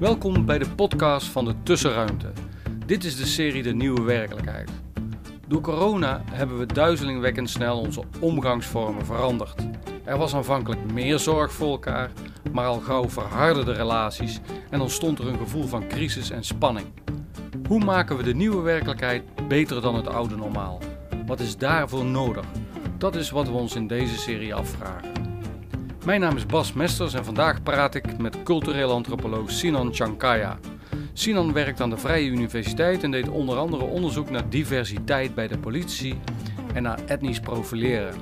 Welkom bij de podcast van de Tussenruimte. Dit is de serie De Nieuwe Werkelijkheid. Door corona hebben we duizelingwekkend snel onze omgangsvormen veranderd. Er was aanvankelijk meer zorg voor elkaar, maar al gauw verharden de relaties en ontstond er een gevoel van crisis en spanning. Hoe maken we de nieuwe werkelijkheid beter dan het oude normaal? Wat is daarvoor nodig? Dat is wat we ons in deze serie afvragen. Mijn naam is Bas Mesters en vandaag praat ik met cultureel antropoloog Sinan Chankaya. Sinan werkt aan de Vrije Universiteit en deed onder andere onderzoek naar diversiteit bij de politie en naar etnisch profileren.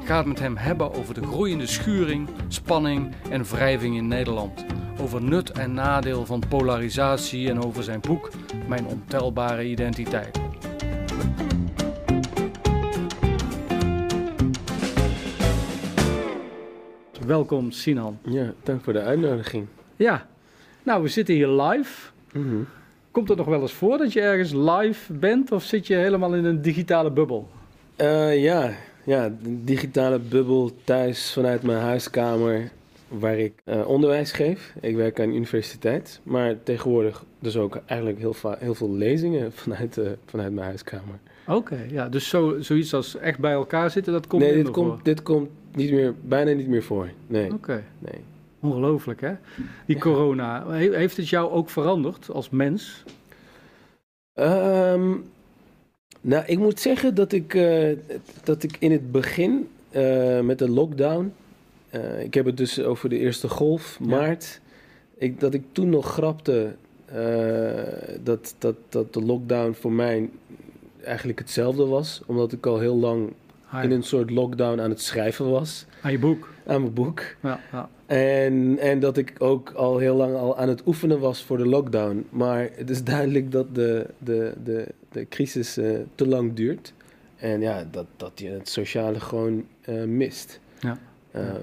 Ik ga het met hem hebben over de groeiende schuring, spanning en wrijving in Nederland. Over nut en nadeel van polarisatie en over zijn boek Mijn ontelbare identiteit. Welkom Sinan. Ja, dank voor de uitnodiging. Ja, nou we zitten hier live. Mhm. Komt het nog wel eens voor dat je ergens live bent of zit je helemaal in een digitale bubbel? Eh, ja, ja, een digitale bubbel thuis vanuit mijn huiskamer waar ik eh, onderwijs geef. Ik werk aan de universiteit, maar tegenwoordig dus ook eigenlijk heel, veel lezingen vanuit, eh, vanuit mijn huiskamer. Oké, ja, dus zo, zoiets als echt bij elkaar zitten, dat komt nee, dit komt, dit komt niet meer, bijna niet meer voor. Nee. Oké, nee. ongelooflijk hè? Die corona, he- heeft het jou ook veranderd als mens? Ehm, nou, ik moet zeggen dat ik, eh, dat ik in het begin eh, met de lockdown, eh, ik heb het dus over de eerste golf, Ja. maart, ik, dat ik toen nog grapte dat, dat, dat de lockdown voor mij eigenlijk hetzelfde was, omdat ik al heel lang In een soort lockdown aan het schrijven was Aan je boek? aan mijn boek. Ja, ja. En, en dat ik ook al heel lang al aan het oefenen was voor de lockdown. Maar het is duidelijk dat de, de, de, de crisis eh, te lang duurt. En ja, dat, dat je het sociale gewoon eh, mist. Ja. Ehm,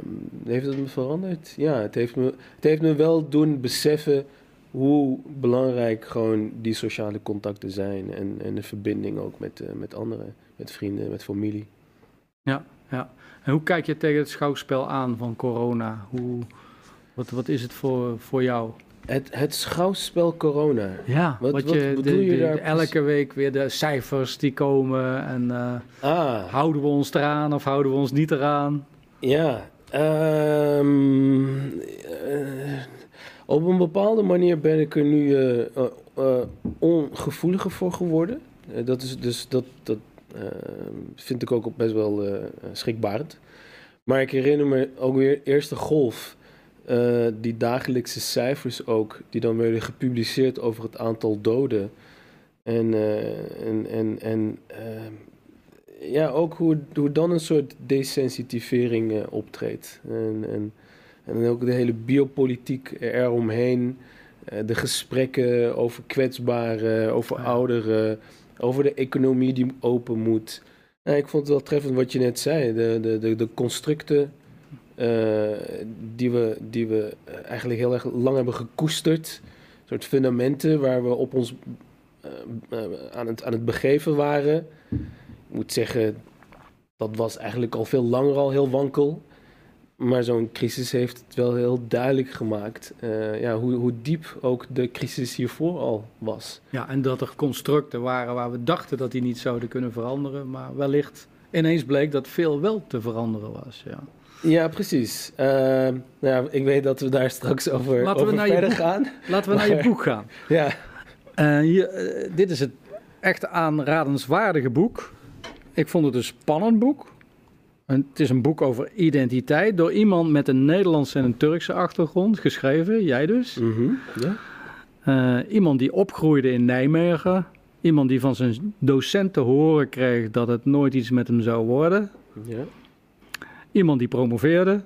heeft het me veranderd? Ja, het heeft me, het heeft me wel doen beseffen hoe belangrijk gewoon die sociale contacten zijn. En, en de verbinding ook met, eh, met anderen, met vrienden, met familie. Ja, ja. En hoe kijk je tegen het schouwspel aan van corona? Hoe, wat, wat is het voor, voor jou? Het, het schouwspel corona. Ja, Wat- wat, bedoel de- je de- daar elke week weer de cijfers die komen en eh, Ah, houden we ons eraan of houden we ons niet eraan? Ja, ehm, eh, op een bepaalde manier ben ik er nu eh, ongevoeliger voor geworden. Dat is dus dat, dat vind ik ook best wel eh, schrikbarend. Maar ik herinner me ook weer eerste golf. eh, die dagelijkse cijfers ook, die dan werden gepubliceerd over het aantal doden. En, eh, en, en, en ehm, ja, ook hoe, hoe dan een soort desensitivering optreedt. En, en, en ook de hele biopolitiek eromheen. de gesprekken over kwetsbaren, over Ja. ouderen, over de economie die open moet. Ja, ik vond het wel treffend wat je net zei. De, de, de, constructen eh, die we, die we eigenlijk heel erg lang hebben gekoesterd. Een soort fundamenten waar we op ons eh, eh, aan, het, aan het begeven waren. Ik moet zeggen, dat was eigenlijk al veel langer al heel wankel. Maar zo'n crisis heeft het wel heel duidelijk gemaakt eh, ja, hoe, hoe diep ook de crisis hiervoor al was. Ja, en dat er constructen waren waar we dachten dat die niet zouden kunnen veranderen, maar wellicht ineens bleek dat veel wel te veranderen was. Ja. Ja, precies. Eh, nou ja, ik weet dat we daar straks over, Laten we over naar je verder boek- gaan. Laten we naar je boek gaan. Ja, Eh, hier, dit is het echt aanradenswaardige boek. Ik vond het een spannend boek. Het is een boek over identiteit door iemand met een Nederlandse en een Turkse achtergrond geschreven, jij dus. Mhm, ja. Eh, iemand die opgroeide in Nijmegen. Iemand die van zijn docent te horen kreeg dat het nooit iets met hem zou worden. ja. Iemand die promoveerde,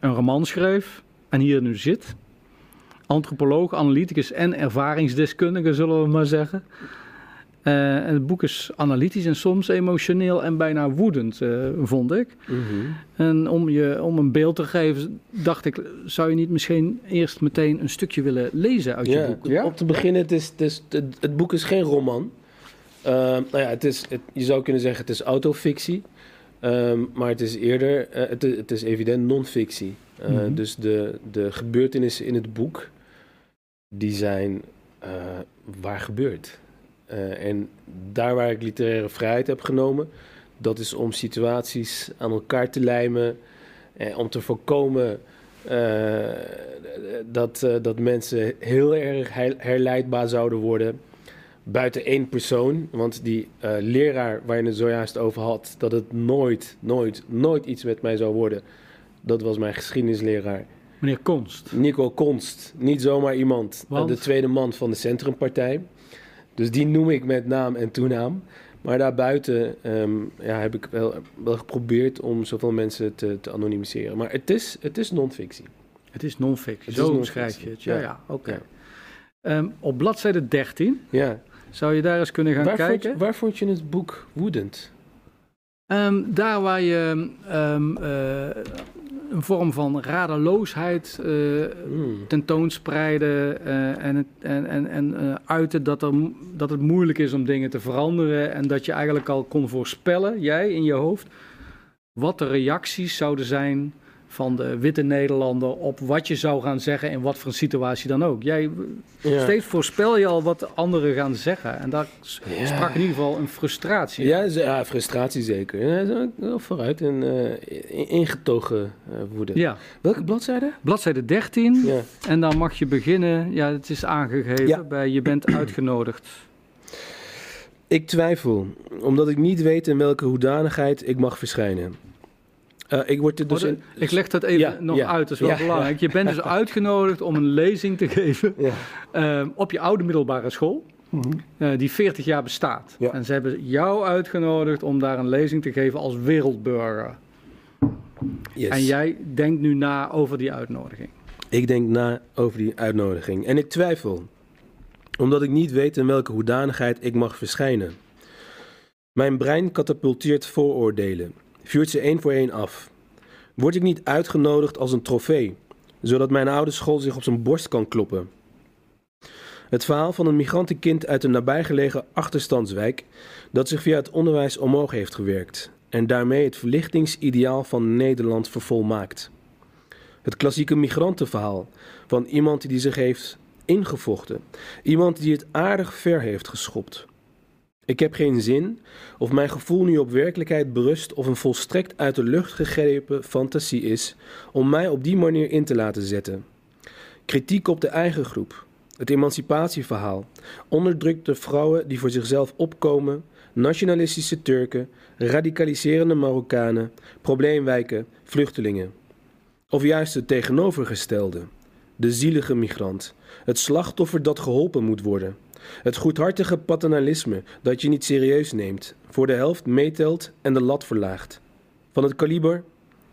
een roman schreef en hier nu zit. Antropoloog, analyticus en ervaringsdeskundige, zullen we maar zeggen. En het boek is analytisch en soms emotioneel en bijna woedend, eh, vond ik. Mhm. En om, je, om een beeld te geven, dacht ik, zou je niet misschien eerst meteen een stukje willen lezen uit je Ja, boek? Om te beginnen, het, is, het, is, het, het boek is geen roman. Ehm, nou ja, het is, het, je zou kunnen zeggen het is autofictie. Ehm, maar het is eerder, eh, het, is- het is evident non-fictie. Mhm. Dus de, de gebeurtenissen in het boek, die zijn waar gebeurt. Eh, en daar waar ik literaire vrijheid heb genomen, dat is om situaties aan elkaar te lijmen. En om te voorkomen eh, dat, eh, dat mensen heel erg her- herleidbaar zouden worden. Buiten één persoon. Want die eh, leraar waar je het zojuist over had, dat het nooit, nooit, nooit iets met mij zou worden. Dat was mijn geschiedenisleraar. Meneer Konst. Nico Konst, niet zomaar iemand. Want? De tweede man van de Centrumpartij. Dus die noem ik met naam en toenaam. Maar daarbuiten ehm, ja, heb ik wel, wel geprobeerd om zoveel mensen te, te anonimiseren. Maar het is, het is non-fictie. Het is is Zo beschrijf je het. Ja, Ja. ja, oké. Ja. Ehm, op bladzijde 13 Ja. zou je daar eens kunnen gaan Waar, kijken. waar vond je het boek woedend? Ehm, daar waar je eh, een vorm van radeloosheid Hmm. tentoonspreiden eh, en, en, en, en eh, uiten dat, er, dat het moeilijk is om dingen te veranderen en dat je eigenlijk al kon voorspellen, jij in je hoofd, wat de reacties zouden zijn van de witte Nederlander op wat je zou gaan zeggen in wat voor een situatie dan ook. Jij Ja. steeds voorspel je al wat de anderen gaan zeggen en daar Ja. sprak in ieder geval een frustratie. Ja, ja, frustratie zeker. Ja, wel vooruit en eh, in- ingetogen woede. Ja, Welke bladzijde? bladzijde 13 Ja. en dan mag je beginnen. Ja, het is aangegeven bij je bent uitgenodigd. Ik twijfel, omdat ik niet weet in welke hoedanigheid ik mag verschijnen. Eh, ik word er dus Oh, in... Ik leg dat even Ja, nog ja, uit, dat is wel ja, belangrijk. Je bent dus uitgenodigd om een lezing te geven Ja. ehm, op je oude middelbare school, eh, die 40 jaar bestaat. En ze hebben jou uitgenodigd om daar een lezing te geven als wereldburger. Yes. En jij denkt nu na over die uitnodiging. Ik denk na over die uitnodiging. En ik twijfel, omdat ik niet weet in welke hoedanigheid ik mag verschijnen. Mijn brein katapulteert vooroordelen, vuurt ze één voor één af. Word ik niet uitgenodigd als een trofee, zodat mijn oude school zich op zijn borst kan kloppen? Het verhaal van een migrantenkind uit een nabijgelegen achterstandswijk dat zich via het onderwijs omhoog heeft gewerkt en daarmee het verlichtingsideaal van Nederland vervolmaakt. Het klassieke migrantenverhaal van iemand die zich heeft ingevochten. Iemand die het aardig ver heeft geschopt. Ik heb geen zin of mijn gevoel nu op werkelijkheid berust of een volstrekt uit de lucht gegrepen fantasie is om mij op die manier in te laten zetten. Kritiek op de eigen groep. Het emancipatieverhaal. Onderdrukte vrouwen die voor zichzelf opkomen. Nationalistische Turken. Radicaliserende Marokkanen. Probleemwijken. Vluchtelingen. Of juist het tegenovergestelde. De zielige migrant. Het slachtoffer dat geholpen moet worden. Het goedhartige paternalisme dat je niet serieus neemt, voor de helft meetelt en de lat verlaagt. Van het kaliber,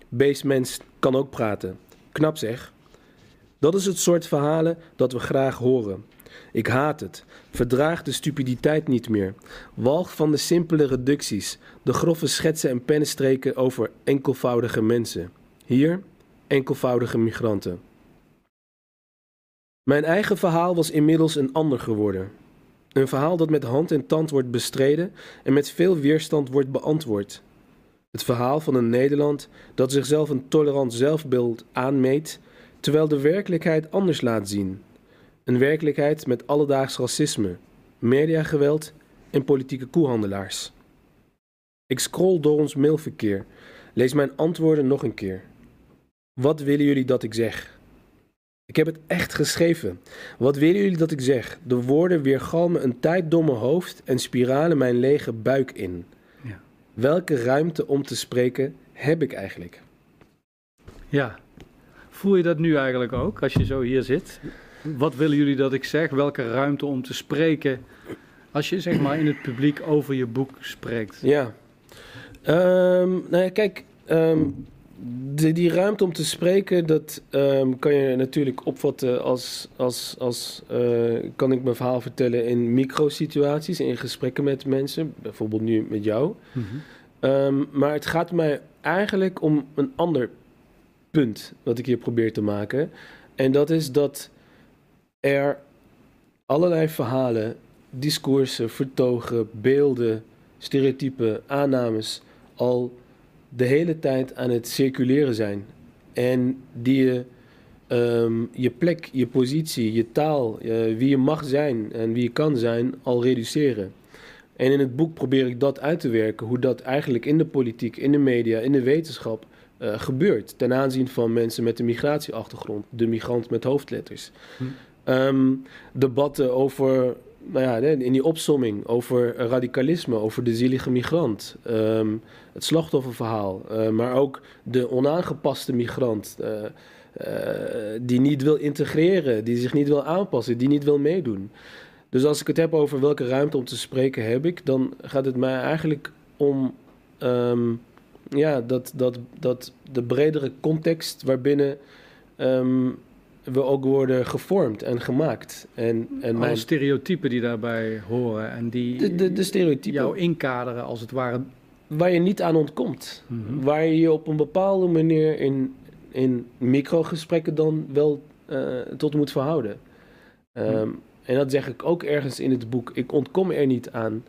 beestmens kan ook praten. Knap zeg. Dat is het soort verhalen dat we graag horen. Ik haat het, verdraag de stupiditeit niet meer. Walg van de simpele reducties, de grove schetsen en pennenstreken over enkelvoudige mensen. Hier enkelvoudige migranten. Mijn eigen verhaal was inmiddels een ander geworden. Een verhaal dat met hand en tand wordt bestreden en met veel weerstand wordt beantwoord. Het verhaal van een Nederland dat zichzelf een tolerant zelfbeeld aanmeet, terwijl de werkelijkheid anders laat zien. Een werkelijkheid met alledaags racisme, mediageweld en politieke koehandelaars. Ik scroll door ons mailverkeer, lees mijn antwoorden nog een keer. Wat willen jullie dat ik zeg? Ik heb het echt geschreven. Wat willen jullie dat ik zeg? De woorden weergalmen een tijd mijn hoofd en spiralen mijn lege buik in. Ja. Welke ruimte om te spreken heb ik eigenlijk? Ja. Voel je dat nu eigenlijk ook, als je zo hier zit? Wat willen jullie dat ik zeg? Welke ruimte om te spreken? Als je zeg maar in het publiek over je boek spreekt. Ja. Ehm, nou ja, kijk, ehm, de, die ruimte om te spreken, dat ehm, kan je natuurlijk opvatten als, als, als eh, kan ik mijn verhaal vertellen in microsituaties, in gesprekken met mensen, bijvoorbeeld nu met jou. Mhm. Ehm, maar het gaat mij eigenlijk om een ander punt wat ik hier probeer te maken. En dat is dat er allerlei verhalen, discoursen, vertogen, beelden, stereotypen, aannames al de hele tijd aan het circuleren zijn. En die je ehm, je plek, je positie, je taal, eh, wie je mag zijn en wie je kan zijn, al reduceren. En in het boek probeer ik dat uit te werken, hoe dat eigenlijk in de politiek, in de media, in de wetenschap uh, gebeurt. Ten aanzien van mensen met een migratieachtergrond, de migrant met hoofdletters. Hm. Ehm, debatten over, nou ja, in die opsomming, over radicalisme, over de zielige migrant. Ehm, het slachtofferverhaal, uh, maar ook de onaangepaste migrant. Uh, die niet wil integreren, die zich niet wil aanpassen, die niet wil meedoen. Dus als ik het heb over welke ruimte om te spreken heb ik, dan gaat het mij eigenlijk om um, ja, dat, dat, dat de bredere context waarbinnen um, we ook worden gevormd en gemaakt. En, en mijn... stereotypen die daarbij horen en die de, de, de stereotypen. jou inkaderen als het ware. Waar je niet aan ontkomt. Mm -hmm. Waar je je op een bepaalde manier in, in microgesprekken dan wel uh, tot moet verhouden. Um, en dat zeg ik ook ergens in het boek. Ik ontkom er niet aan.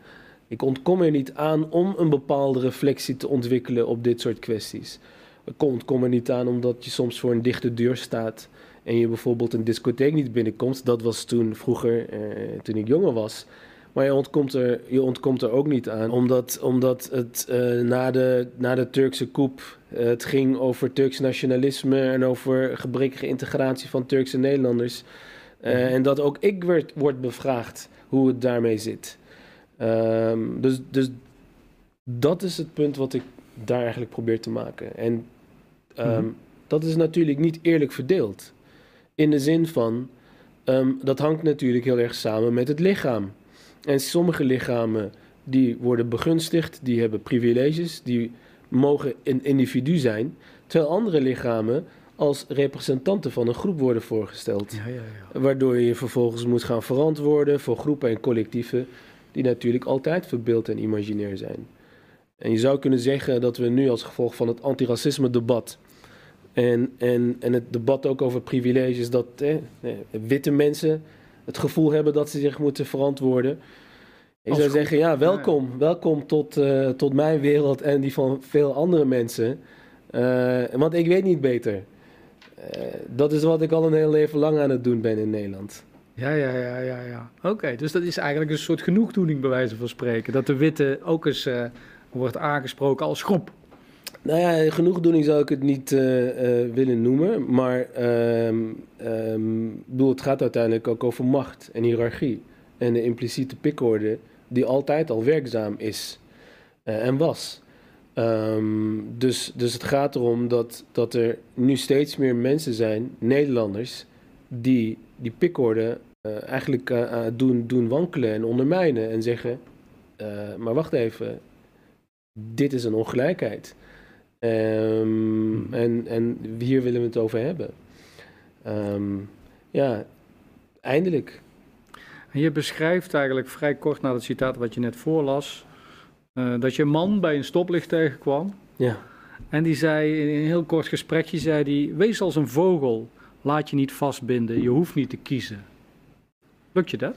Ik ontkom er niet aan om een bepaalde reflectie te ontwikkelen op dit soort kwesties. Ik ontkom er niet aan omdat je soms voor een dichte deur staat en je bijvoorbeeld een discotheek niet binnenkomt. Dat was toen vroeger, eh, toen ik jonger was. Maar je ontkomt er, je ontkomt er ook niet aan, omdat, omdat het uh, na, de, na de Turkse coup, uh, het ging over Turks nationalisme en over gebrekkige integratie van Turkse Nederlanders. Uh, en dat ook ik werd, word bevraagd hoe het daarmee zit. Um, dus, dus dat is het punt wat ik daar eigenlijk probeer te maken. En um, mm -hmm. dat is natuurlijk niet eerlijk verdeeld. In de zin van, um, dat hangt natuurlijk heel erg samen met het lichaam. En sommige lichamen die worden begunstigd, die hebben privileges, die mogen een individu zijn. Terwijl andere lichamen als representanten van een groep worden voorgesteld. Ja, ja, ja. Waardoor je vervolgens moet gaan verantwoorden voor groepen en collectieven die natuurlijk altijd verbeeld en imaginair zijn. En je zou kunnen zeggen dat we nu als gevolg van het antiracisme debat en, en, en het debat ook over privileges, dat eh, witte mensen het gevoel hebben dat ze zich moeten verantwoorden. Ik als zou zeggen, ja, welkom. Welkom tot, uh, tot mijn wereld en die van veel andere mensen. Uh, want ik weet niet beter. Uh, dat is wat ik al een heel leven lang aan het doen ben in Nederland. Ja, ja, ja, ja, ja. Oké, dus dat is eigenlijk een soort genoegdoening bij wijze van spreken. Dat de witte ook eens wordt aangesproken als groep. Nou ja, genoegdoening zou ik het niet uh, uh, willen noemen. Maar um, bedoel, het gaat uiteindelijk ook over macht en hiërarchie. En de impliciete pikorde die altijd al werkzaam is en was. Um, dus, dus het gaat erom dat, dat er nu steeds meer mensen zijn, Nederlanders, die die pikorde eigenlijk doen, doen wankelen en ondermijnen en zeggen: Maar wacht even, dit is een ongelijkheid. Um, hmm. en, en hier willen we het over hebben. Um, ja, eindelijk. Je beschrijft eigenlijk vrij kort na het citaat wat je net voorlas, dat je een man bij een stoplicht tegenkwam. Ja. En die zei in een heel kort gesprekje: zei die, Wees als een vogel Laat je niet vastbinden. Je hoeft niet te kiezen. Lukt je dat?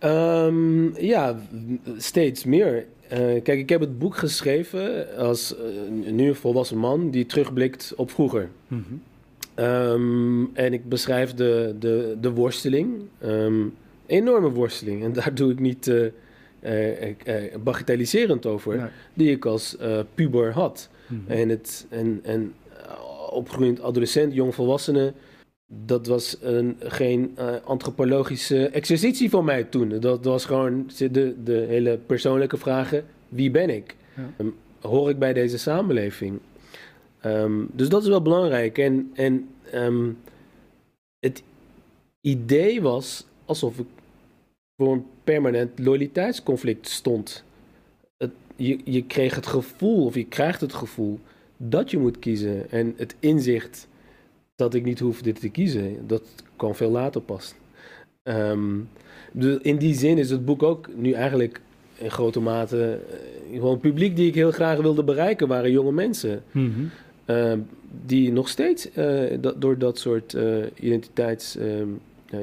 Um, ja, steeds meer. Uh, kijk, ik heb het boek geschreven als uh, nu een volwassen man die terugblikt op vroeger. Mm -hmm. um, en ik beschrijf de, de, de worsteling. Um, enorme worsteling. En daar doe ik niet uh, bagatelliserend over. Nee. Die ik als puber had. Mm -hmm. En, het, en, en opgroeiend adolescent, jongvolwassene. Dat was een, geen uh, antropologische exercitie van mij toen. Dat was gewoon de, de hele persoonlijke vragen: wie ben ik? Ja. Um, hoor ik bij deze samenleving? Um, dus dat is wel belangrijk. En, en um, het idee was alsof ik voor een permanent loyaliteitsconflict stond. Het, je, je kreeg het gevoel, of je krijgt het gevoel, dat je moet kiezen. En het inzicht dat ik niet hoef dit te kiezen, dat kwam veel later pas. Um, in die zin is het boek ook nu eigenlijk in grote mate. Uh, gewoon publiek die ik heel graag wilde bereiken waren jonge mensen. Mm -hmm. uh, die nog steeds uh, dat, door dat soort uh, identiteits. Um,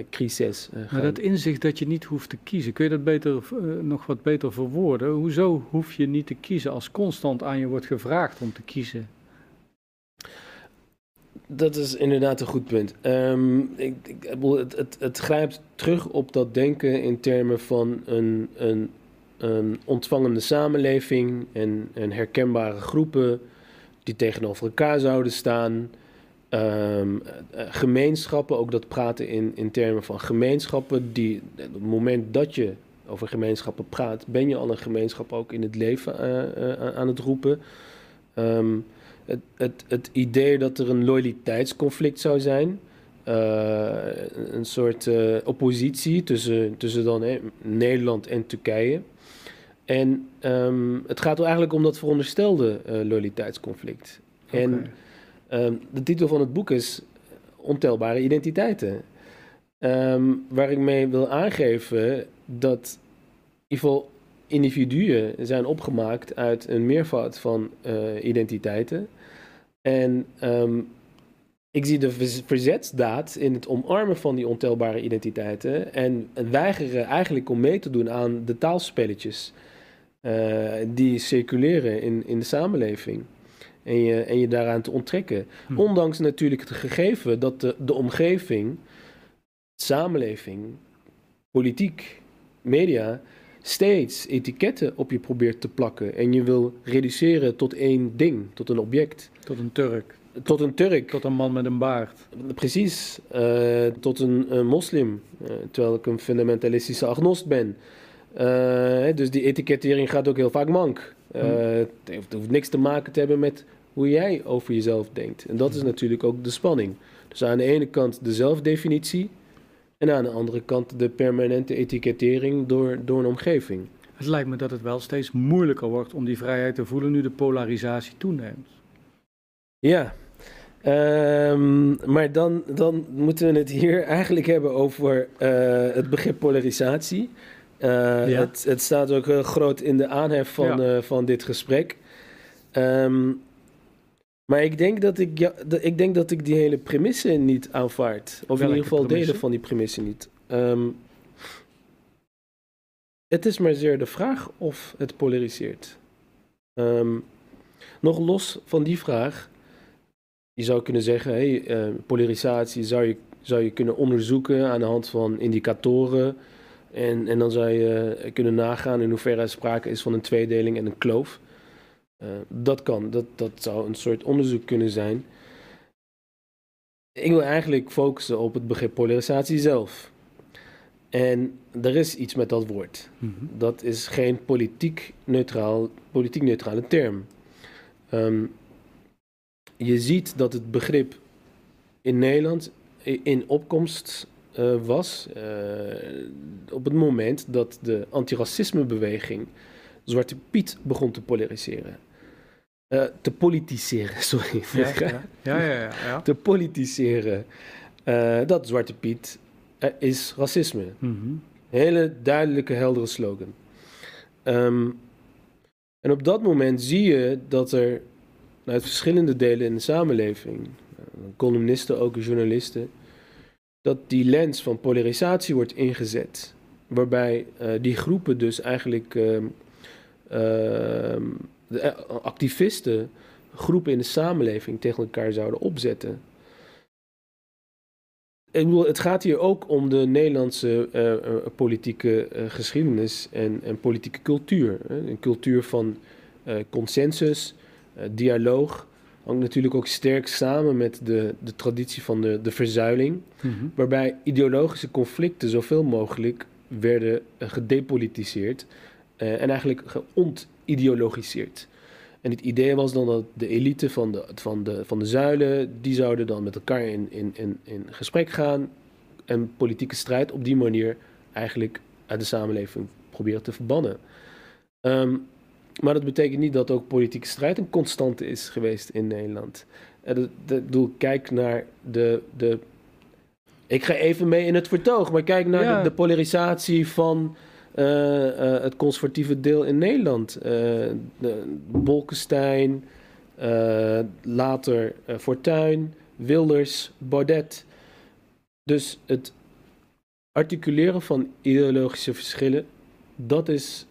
crisis. Uh, maar dat inzicht dat je niet hoeft te kiezen, kun je dat beter, nog wat beter verwoorden? Hoezo hoef je niet te kiezen als constant aan je wordt gevraagd om te kiezen? Dat is inderdaad een goed punt. Ehm, ik, ik, het, het, het grijpt terug op dat denken in termen van een, een, een ontvangende samenleving en, en herkenbare groepen die tegenover elkaar zouden staan. Ehm, eh, gemeenschappen, ook dat praten in, in termen van gemeenschappen, die op het moment dat je over gemeenschappen praat, ben je al een gemeenschap ook in het leven eh, eh, aan het roepen. Ehm, het, het, het idee dat er een loyaliteitsconflict zou zijn, eh, een soort eh, oppositie tussen, tussen dan, hè, Nederland en Turkije. En ehm, het gaat er eigenlijk om dat veronderstelde eh, loyaliteitsconflict. En. Ehm, de titel van het boek is Ontelbare identiteiten. Ehm, waar ik mee wil aangeven dat in ieder geval individuen zijn opgemaakt uit een meervoud van eh, identiteiten. En ehm, ik zie de verzetsdaad in het omarmen van die ontelbare identiteiten en het weigeren eigenlijk om mee te doen aan de taalspelletjes eh, die circuleren in, in de samenleving. En je, en je daaraan te onttrekken. Hm. Ondanks natuurlijk het gegeven dat de, de omgeving, samenleving, politiek, media steeds etiketten op je probeert te plakken. En je wil reduceren tot één ding, tot een object. Tot een Turk. Tot een Turk, Tot een man met een baard. precies. eh, tot een, een moslim, eh, terwijl ik een fundamentalistische agnost ben. Eh, dus die etikettering gaat ook heel vaak mank. Hmm. het, heeft, het hoeft niks te maken te hebben met hoe jij over jezelf denkt. En dat is natuurlijk ook de spanning. Dus aan de ene kant de zelfdefinitie en aan de andere kant de permanente etikettering door, door een omgeving. Het lijkt me dat het wel steeds moeilijker wordt om die vrijheid te voelen nu de polarisatie toeneemt. Ja, Ehm, maar dan, dan moeten we het hier eigenlijk hebben over eh, het begrip polarisatie. Eh, Ja. het, het staat ook heel groot in de aanhef van, eh, van dit gesprek. Ehm, maar ik denk, dat ik, ja, ik denk dat ik die hele premisse niet aanvaard. Of in ieder geval premisse? delen van die premisse niet. Ehm, het is maar zeer de vraag of het polariseert. Ehm, nog los van die vraag, je zou kunnen zeggen, hey, eh, polarisatie zou je, zou je kunnen onderzoeken aan de hand van indicatoren. En, en dan zou je eh, kunnen nagaan in hoeverre er sprake is van een tweedeling en een kloof. Eh, dat kan, dat, dat zou een soort onderzoek kunnen zijn. Ik wil eigenlijk focussen op het begrip polarisatie zelf. En er is iets met dat woord. Dat is geen politiek, neutraal, politiek neutrale term. Ehm, je ziet dat het begrip in Nederland in opkomst eh, was eh, op het moment dat de antiracismebeweging Zwarte Piet begon te polariseren. Eh, te politiseren, sorry. Ja, ja, ja, ja, ja. Te politiseren. eh, dat Zwarte Piet eh, is racisme. Mhm. Hele duidelijke, heldere slogan. Ehm, en op dat moment zie je dat er uit verschillende delen in de samenleving, columnisten ook, journalisten, dat die lens van polarisatie wordt ingezet. Waarbij die groepen dus eigenlijk ehm, ehm, de eh, activisten groepen in de samenleving tegen elkaar zouden opzetten. Ik bedoel, het gaat hier ook om de Nederlandse eh, eh, politieke geschiedenis en, en politieke cultuur. Hè. Een cultuur van eh, consensus, dialoog. Hangt natuurlijk ook sterk samen met de, de traditie van de, de verzuiling. Mhm. Waarbij ideologische conflicten zoveel mogelijk werden gedepolitiseerd en eigenlijk geontideologiseerd. En het idee was dan dat de elite van de, van de, van de zuilen, die zouden dan met elkaar in, in, in, in gesprek gaan en politieke strijd op die manier eigenlijk uit de samenleving proberen te verbannen. Ehm, maar dat betekent niet dat ook politieke strijd een constante is geweest in Nederland. En dat, dat, ik bedoel, kijk naar de, de. Ik ga even mee in het vertoog, maar kijk naar Ja. de, de polarisatie van eh, eh, het conservatieve deel in Nederland. Eh, de, Bolkestein, eh, later eh, Fortuyn, Wilders, Baudet. Dus het articuleren van ideologische verschillen, dat is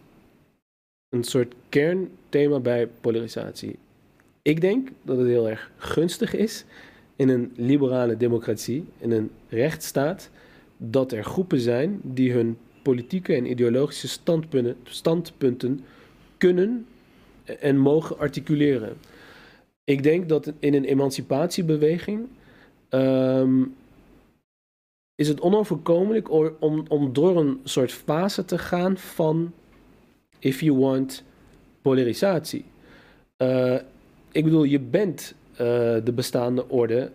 een soort kernthema bij polarisatie. Ik denk dat het heel erg gunstig is in een liberale democratie, in een rechtsstaat, dat er groepen zijn die hun politieke en ideologische standpunten, standpunten kunnen en mogen articuleren. Ik denk dat in een emancipatiebeweging ehm, is het onoverkomelijk om, om door een soort fase te gaan van, if you want, polarisatie. Eh, ik bedoel, je bent eh, de bestaande orde,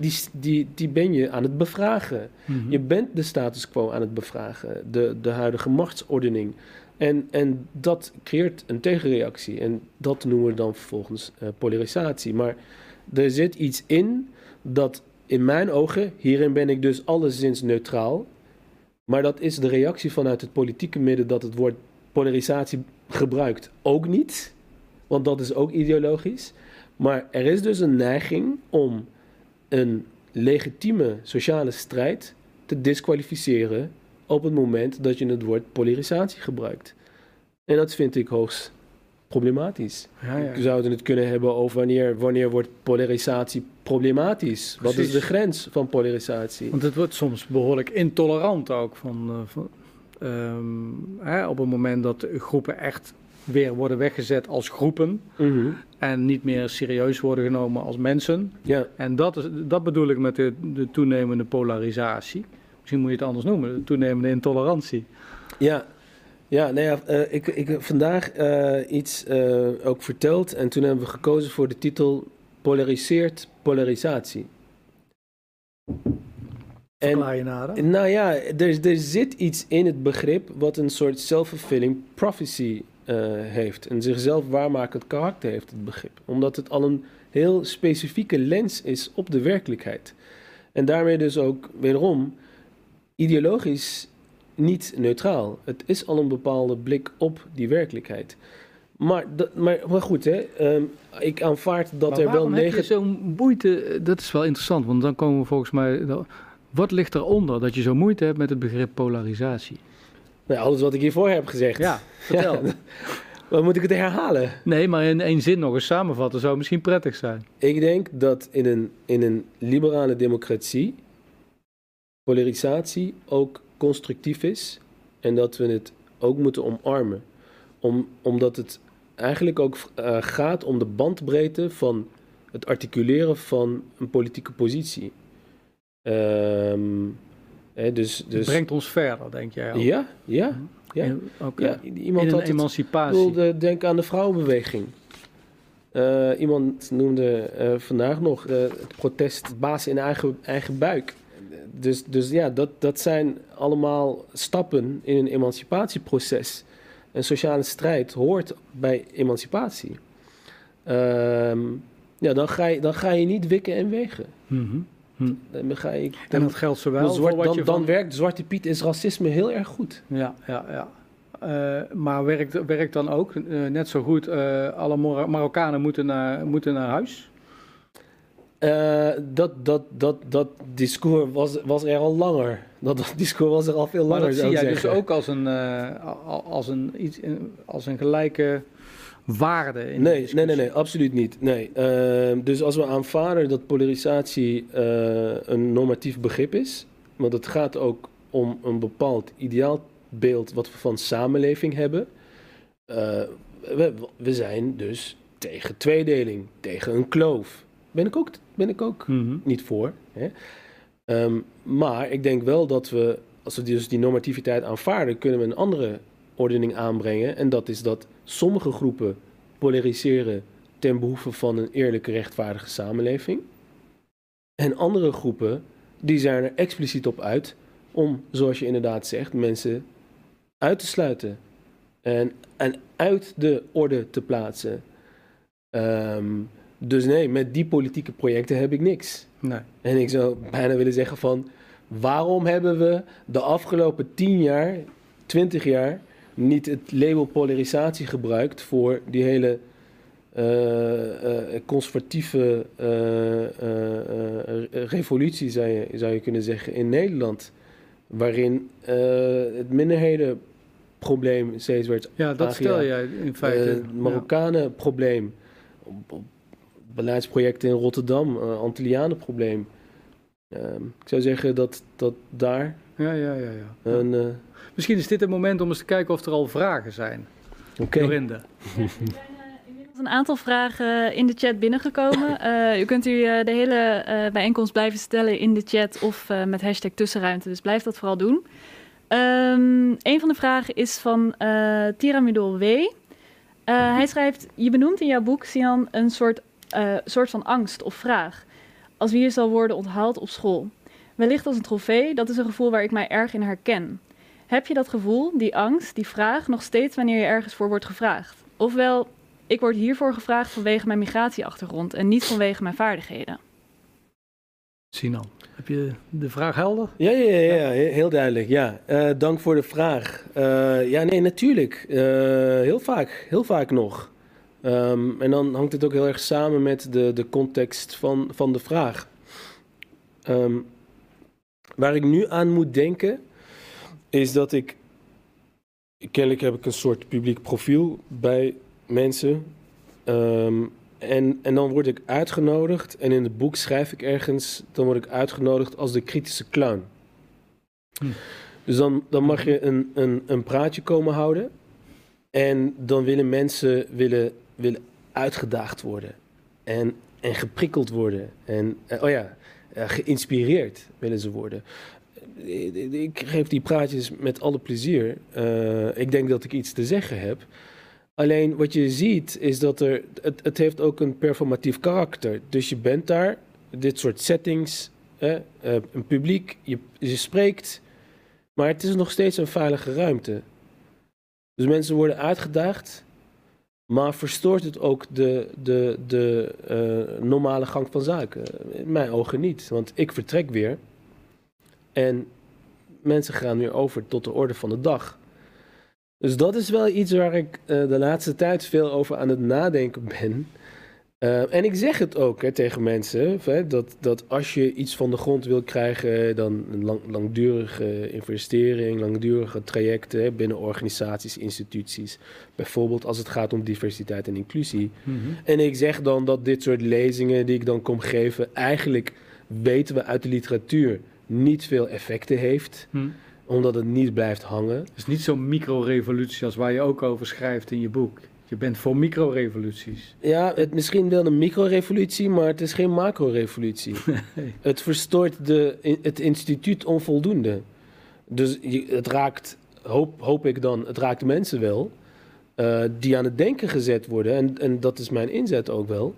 die, die, die ben je aan het bevragen. Mhm. Je bent de status quo aan het bevragen, de, de huidige machtsordening. En, en dat creëert een tegenreactie. En dat noemen we dan vervolgens eh, polarisatie. Maar er zit iets in dat in mijn ogen, hierin ben ik dus alleszins neutraal. Maar dat is de reactie vanuit het politieke midden dat het woord polarisatie gebruikt ook niet. Want dat is ook ideologisch. Maar er is dus een neiging om een legitieme sociale strijd te disqualificeren op het moment dat je het woord polarisatie gebruikt. En dat vind ik hoogst problematisch. Ja, ja. We zouden het kunnen hebben over wanneer, wanneer wordt polarisatie problematisch? Wat is de grens van polarisatie? Want het wordt soms behoorlijk intolerant ook. Van, eh, van, ehm, hè, op het moment dat groepen echt weer worden weggezet als groepen. Mhm. En niet meer serieus worden genomen als mensen. Ja, En dat, is, dat bedoel ik met de, de toenemende polarisatie. Misschien moet je het anders noemen, de toenemende intolerantie. ja. Ja, nou ja, eh, ik, ik heb vandaag eh, iets eh, ook verteld en toen hebben we gekozen voor de titel Polariseert polarisatie. En Verklaar je nader? Nou ja, er, er zit iets in het begrip wat een soort self-fulfilling prophecy heeft. Een zichzelf waarmakend karakter heeft, het begrip. Omdat het al een heel specifieke lens is op de werkelijkheid. En daarmee dus ook wederom ideologisch niet neutraal. Het is al een bepaalde blik op die werkelijkheid. Maar, maar, maar goed, hè, ehm, ik aanvaard dat Maar er wel waarom heb je negen... zo'n moeite? Dat is wel interessant, want dan komen we volgens mij... Wat ligt eronder dat je zo moeite hebt met het begrip polarisatie? Nou, alles wat ik hiervoor heb gezegd. Ja, vertel. Ja, moet ik het herhalen. Nee, maar in één zin nog eens samenvatten zou misschien prettig zijn. Ik denk dat in een, in een liberale democratie polarisatie ook constructief is en dat we het ook moeten omarmen. Om, omdat het eigenlijk ook eh, gaat om de bandbreedte van het articuleren van een politieke positie. Ehm, hè, dus, Het dus, brengt ons verder, denk jij ook? ja, ja, ja. In- Oké. ja. Iemand in had een het, emancipatie. de- denk aan de vrouwenbeweging. Eh, iemand noemde eh, vandaag nog eh, het protest baas in eigen, eigen buik. Dus, dus ja, dat, dat zijn allemaal stappen in een emancipatieproces. Een sociale strijd hoort bij emancipatie. Ehm, ja, dan ga, je, dan ga je niet wikken en wegen. Mhm. Hm. Dan, ga je, En dan, dat geldt zowel dan, zwart- voor wat dan, je dan werkt Zwarte Piet is racisme heel erg goed. Ja, ja, ja. Eh, maar werkt, werkt dan ook eh, net zo goed, eh, alle Marokkanen moeten naar, moeten naar huis? Dat, dat, dat, dat discours was, was er al langer. Dat, dat discours was er al veel Maar langer, dat zie jij dus ook als een, al- als een, iets, als een gelijke waarde. In Nee, nee, nee, nee, absoluut niet. Nee. Ehm, dus als we aanvaarden dat polarisatie eh, een normatief begrip is, want het gaat ook om een bepaald ideaalbeeld wat we van samenleving hebben. eh, we, we zijn dus tegen tweedeling, tegen een kloof. Ben ik ook, ben ik ook Mhm. niet voor. Hè? Ehm, maar ik denk wel dat we, als we dus die normativiteit aanvaarden, kunnen we een andere ordening aanbrengen. En dat is dat sommige groepen polariseren ten behoeve van een eerlijke, rechtvaardige samenleving. En andere groepen, die zijn er expliciet op uit om, zoals je inderdaad zegt, mensen uit te sluiten. En, en uit de orde te plaatsen. Ehm, dus nee, met die politieke projecten heb ik niks. Nee. En ik zou bijna willen zeggen van... waarom hebben we de afgelopen 10 jaar, 20 jaar... niet het label polarisatie gebruikt voor die hele eh, eh, conservatieve eh, revolutie, zou je, zou je kunnen zeggen, in Nederland. Waarin het minderhedenprobleem steeds werd Ja, dat stel jij in feite. Marokkanen probleem. Op- op- beleidsprojecten in Rotterdam, Antillianenprobleem. Ehm, ik zou zeggen dat, dat daar ja, ja, ja, ja. een... Uh, Misschien is dit het moment om eens te kijken of er al vragen zijn. Oké. Okay. Dorinde. er zijn inmiddels een aantal vragen in de chat binnengekomen. Uh, u kunt u de hele bijeenkomst blijven stellen in de chat of met hashtag tussenruimte. Dus blijf dat vooral doen. Um, een van de vragen is van uh, Tiramidol W. Uh, hij schrijft: Je benoemt in jouw boek, Sian, een soort, uh, soort van angst of vraag. Als wie hier zal worden onthaald op school. Wellicht als een trofee, dat is een gevoel waar ik mij erg in herken. Heb je dat gevoel, die angst, die vraag, nog steeds wanneer je ergens voor wordt gevraagd? Ofwel, ik word hiervoor gevraagd vanwege mijn migratieachtergrond en niet vanwege mijn vaardigheden. Sinan, heb je de vraag helder? Ja, ja, ja, ja heel duidelijk. Ja. Uh, dank voor de vraag. Uh, ja, nee, natuurlijk. Uh, heel vaak, heel vaak nog. Um, en dan hangt het ook heel erg samen met de, de context van, van de vraag. Um, waar ik nu aan moet denken, is dat ik. Kennelijk heb ik een soort publiek profiel bij mensen. Um, en, en dan word ik uitgenodigd en in het boek schrijf ik ergens, dan word ik uitgenodigd als de kritische clown. Hm. Dus dan, dan mag je een, een, een praatje komen houden en dan willen mensen willen, willen uitgedaagd worden en, en geprikkeld worden en, eh, oh ja, geïnspireerd willen ze worden. Ik geef die praatjes met alle plezier. Uh, ik denk dat ik iets te zeggen heb. Alleen wat je ziet is dat er, het, het heeft ook een performatief karakter. Dus je bent daar, dit soort settings, uh, een publiek, je, je spreekt, maar het is nog steeds een veilige ruimte. Dus mensen worden uitgedaagd, maar verstoort het ook de, de, de uh, normale gang van zaken? In mijn ogen niet, want ik vertrek weer en mensen gaan weer over tot de orde van de dag. Dus dat is wel iets waar ik uh, de laatste tijd veel over aan het nadenken ben. Uh, en ik zeg het ook hè, tegen mensen, hè, dat, dat als je iets van de grond wil krijgen, dan een lang, langdurige investering, langdurige trajecten hè, binnen organisaties, instituties. Bijvoorbeeld als het gaat om diversiteit en inclusie. Mm -hmm. En ik zeg dan dat dit soort lezingen die ik dan kom geven, eigenlijk weten we uit de literatuur niet veel effecten heeft. Mm omdat het niet blijft hangen. Het is niet zo'n micro-revolutie als waar je ook over schrijft in je boek. Je bent voor micro-revoluties. Ja, het misschien wel een micro-revolutie, maar het is geen macro-revolutie. Nee. Het verstoort de, het instituut onvoldoende. Dus je, het raakt, hoop, hoop ik dan, het raakt mensen wel. Uh, die aan het denken gezet worden. En, en dat is mijn inzet ook wel.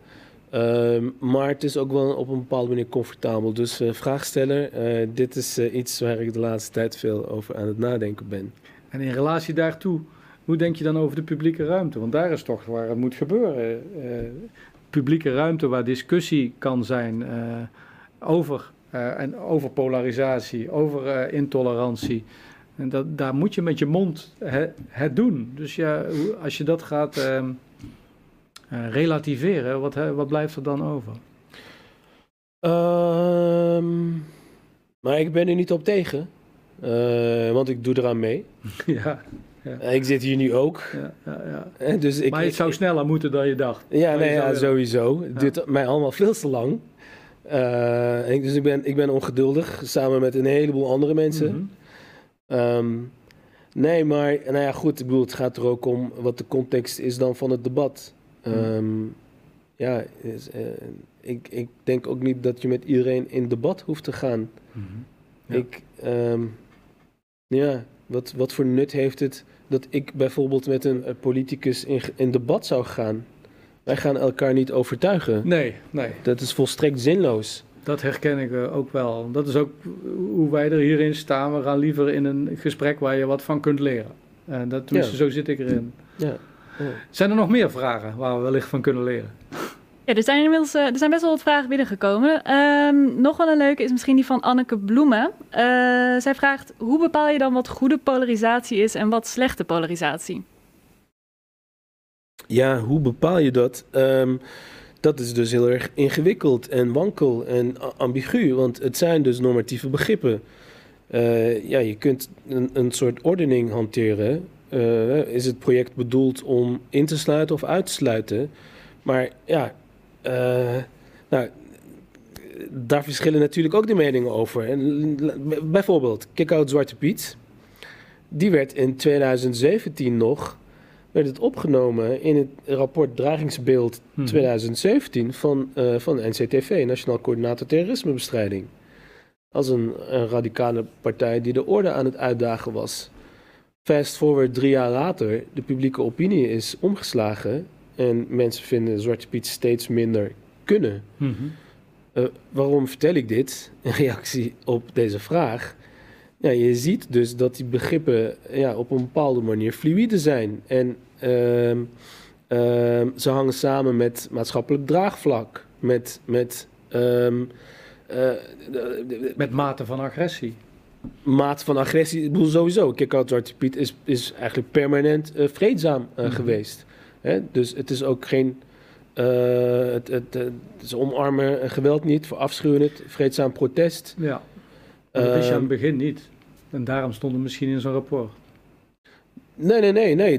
Uh, maar het is ook wel op een bepaalde manier comfortabel. Dus uh, vraagsteller, uh, dit is iets waar ik de laatste tijd veel over aan het nadenken ben. En in relatie daartoe, hoe denk je dan over de publieke ruimte? Want daar is toch waar het moet gebeuren. publieke ruimte waar discussie kan zijn over, en over polarisatie, over intolerantie. En dat, daar moet je met je mond het, het doen. Dus ja, als je dat gaat ehm, relativeren, wat, wat blijft er dan over? Um, maar ik ben er niet op tegen, uh, want ik doe eraan mee. ja. Ja. Ik zit hier nu ook. Ja, ja, ja. Dus ik, maar het zou sneller moeten dan je dacht. Ja, nee, ja sowieso. Het duurt mij allemaal veel te lang. Uh, ik, dus ik ben, ik ben ongeduldig, samen met een heleboel andere mensen. Mm -hmm. um, nee, maar nou ja, goed, ik bedoel, het gaat er ook om wat de context is dan van het debat. Um, ja, is, uh, ik, ik denk ook niet dat je met iedereen in debat hoeft te gaan. Mm -hmm. ja. Ik, um, ja, wat, wat voor nut heeft het dat ik bijvoorbeeld met een politicus in, in debat zou gaan? Wij gaan elkaar niet overtuigen. Nee, nee. Dat is volstrekt zinloos. Dat herken ik ook wel. Dat is ook hoe wij er hierin staan. We gaan liever in een gesprek waar je wat van kunt leren. En dat, ja. zo zit ik erin. Ja. Zijn er nog meer vragen waar we wellicht van kunnen leren? Ja, er zijn inmiddels uh, er zijn best wel wat vragen binnengekomen. Um, nog wel een leuke is misschien die van Anneke Bloemen. Uh, zij vraagt: hoe bepaal je dan wat goede polarisatie is en wat slechte polarisatie? Ja, hoe bepaal je dat? Um, dat is dus heel erg ingewikkeld en wankel en ambigu, want het zijn dus normatieve begrippen. Uh, ja, je kunt een, een soort ordening hanteren is het project bedoeld om in te sluiten of uit te sluiten? Maar ja, eh, nou, daar verschillen natuurlijk ook de meningen over. En, bijvoorbeeld, Kick-Out Zwarte Piet. Die werd in 2017 nog werd het opgenomen in het rapport Dragingsbeeld Mhm. 2017 van, eh, van NCTV, Nationaal Coördinator Terrorismebestrijding. Als een, een radicale partij die de orde aan het uitdagen was. Fast forward drie jaar later, de publieke opinie is omgeslagen en mensen vinden Zwarte Piet steeds minder kunnen. Mhm. Eh, waarom vertel ik dit? In reactie op deze vraag. Ja, je ziet dus dat die begrippen ja, op een bepaalde manier fluïde zijn. En ehm, ehm, ze hangen samen met maatschappelijk draagvlak. Met, met ehm, eh, Met mate van agressie. maat van agressie. Ik bedoel sowieso, Kick-Out Zwarte Piet is, is eigenlijk permanent eh, vreedzaam Mhm. geweest. Hè? Dus het is ook geen... eh, het, het, het, ze omarmen geweld niet, verafschuwen het, vreedzaam protest. Ja. Dat wist je aan het Ehm, begin niet. En daarom stond het misschien in zo'n rapport. Nee, nee, nee, nee.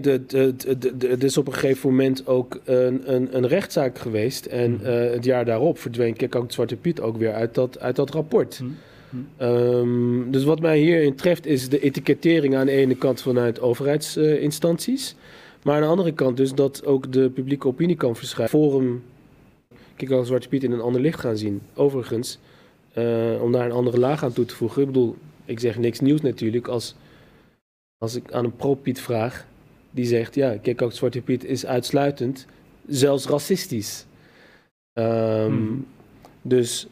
Het is op een gegeven moment ook een, een, een rechtszaak geweest. En Mhm. eh, het jaar daarop verdween Kick-Out Zwarte Piet ook weer uit dat, uit dat rapport. Hm. Hm. Ehm, dus wat mij hierin treft is de etikettering aan de ene kant vanuit overheidsinstanties. Maar aan de andere kant dus dat ook de publieke opinie kan verschuiven. Forum, kijk al Zwarte Piet in een ander licht gaan zien. Overigens, eh, om daar een andere laag aan toe te voegen. Ik bedoel, ik zeg niks nieuws natuurlijk als, als ik aan een pro-Piet vraag. Die zegt, ja, kijk ook Zwarte Piet is uitsluitend, zelfs racistisch. Ehm, Mhm. Dus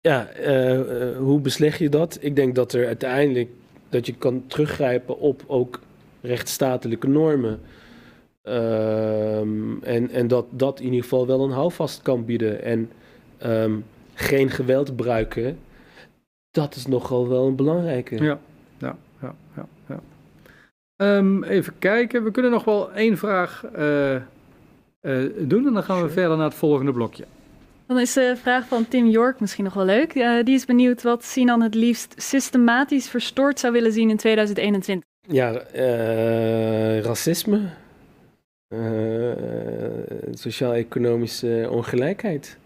ja, eh, eh, hoe besleg je dat? Ik denk dat er uiteindelijk dat je kan teruggrijpen op ook rechtsstatelijke normen. Ehm, en, en dat dat in ieder geval wel een houvast kan bieden. En ehm, geen geweld gebruiken, dat is nogal wel een belangrijke. Ja, ja, ja, ja. ja. Ehm, even kijken, we kunnen nog wel één vraag eh, eh, doen en dan gaan we Sure. verder naar het volgende blokje. Dan is de vraag van Tim York misschien nog wel leuk. Eh, die is benieuwd wat Sinan het liefst systematisch verstoord zou willen zien in 2021. Ja, eh, racisme, eh, sociaal-economische ongelijkheid.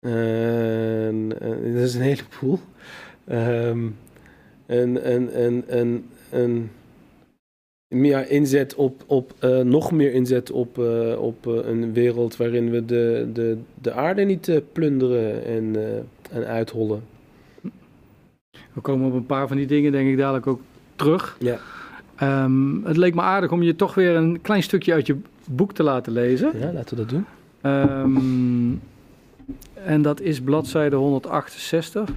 En, eh, dat is een heleboel. Ehm en, en, en, en, en meer inzet op, op eh, nog meer inzet op, op een wereld waarin we de, de, de aarde niet plunderen en, en uithollen. We komen op een paar van die dingen denk ik dadelijk ook terug. Ja. Ehm, het leek me aardig om je toch weer een klein stukje uit je boek te laten lezen. Ja, laten we dat doen. Ehm, en dat is bladzijde 168.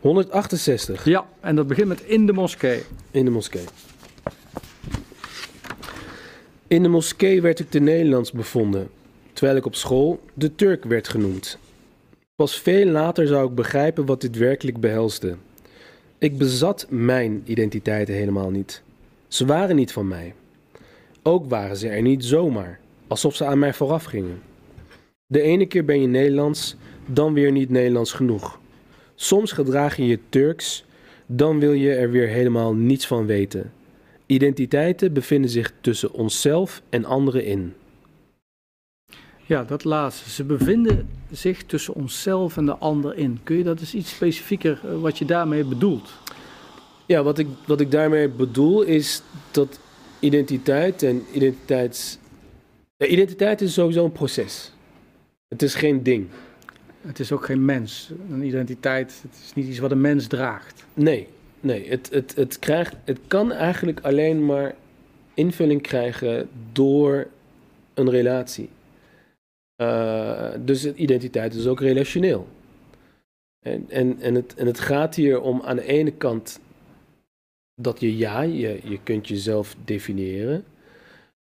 168. Ja, en dat begint met in de moskee. In de moskee. In de moskee werd ik te Nederlands bevonden, terwijl ik op school de Turk werd genoemd. Pas veel later zou ik begrijpen wat dit werkelijk behelsde. Ik bezat mijn identiteiten helemaal niet. Ze waren niet van mij. Ook waren ze er niet zomaar, alsof ze aan mij vooraf gingen. De ene keer ben je Nederlands, dan weer niet Nederlands genoeg. Soms gedraag je je Turks, dan wil je er weer helemaal niets van weten. Identiteiten bevinden zich tussen onszelf en anderen in. Ja, dat laatste. Ze bevinden zich tussen onszelf en de ander in. Kun je dat eens iets specifieker, eh, wat je daarmee bedoelt? Ja, wat ik, wat ik daarmee bedoel is dat identiteit en identiteits. Ja, identiteit is sowieso een proces. Het is geen ding. Het is ook geen mens. Een identiteit, het is niet iets wat een mens draagt. Nee, nee. Het, het, het, krijgt, het kan eigenlijk alleen maar invulling krijgen door een relatie. Eh, dus identiteit is ook relationeel. En, en, en, het, en het gaat hier om aan de ene kant dat je ja, je, je kunt jezelf definiëren.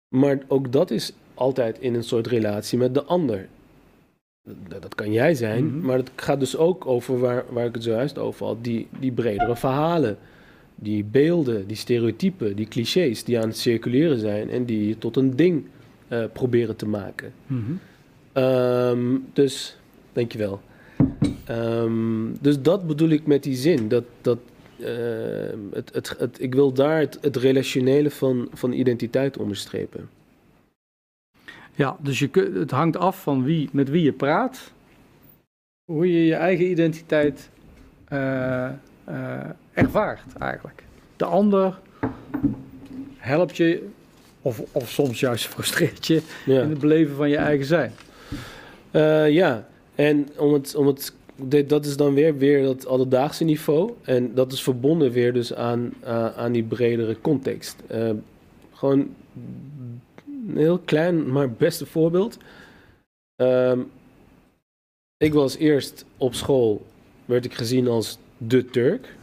Maar ook dat is altijd in een soort relatie met de ander. Dat, dat kan jij zijn, Mhm. maar het gaat dus ook over waar, waar ik het zojuist over had, die, die bredere verhalen. Die beelden, die stereotypen, die clichés die aan het circuleren zijn en die je tot een ding eh, proberen te maken. Ehm, dus, dankjewel. Ehm, dus dat bedoel ik met die zin. Dat, dat, ehm, het, het, het, ik wil daar het, het relationele van, van identiteit onderstrepen. Ja, dus je, het hangt af van wie, met wie je praat, hoe je je eigen identiteit eh, eh, ervaart eigenlijk. De ander helpt je, of, of soms juist frustreert je, Ja. in het beleven van je eigen zijn. Eh, ja, en om het, om het, dit- dat is dan weer, weer dat alledaagse niveau. En dat is verbonden weer dus aan, aan- aan die bredere context. Eh, gewoon een heel klein, maar beste voorbeeld. Ehm, ik was eerst op school, werd ik gezien als de Turk.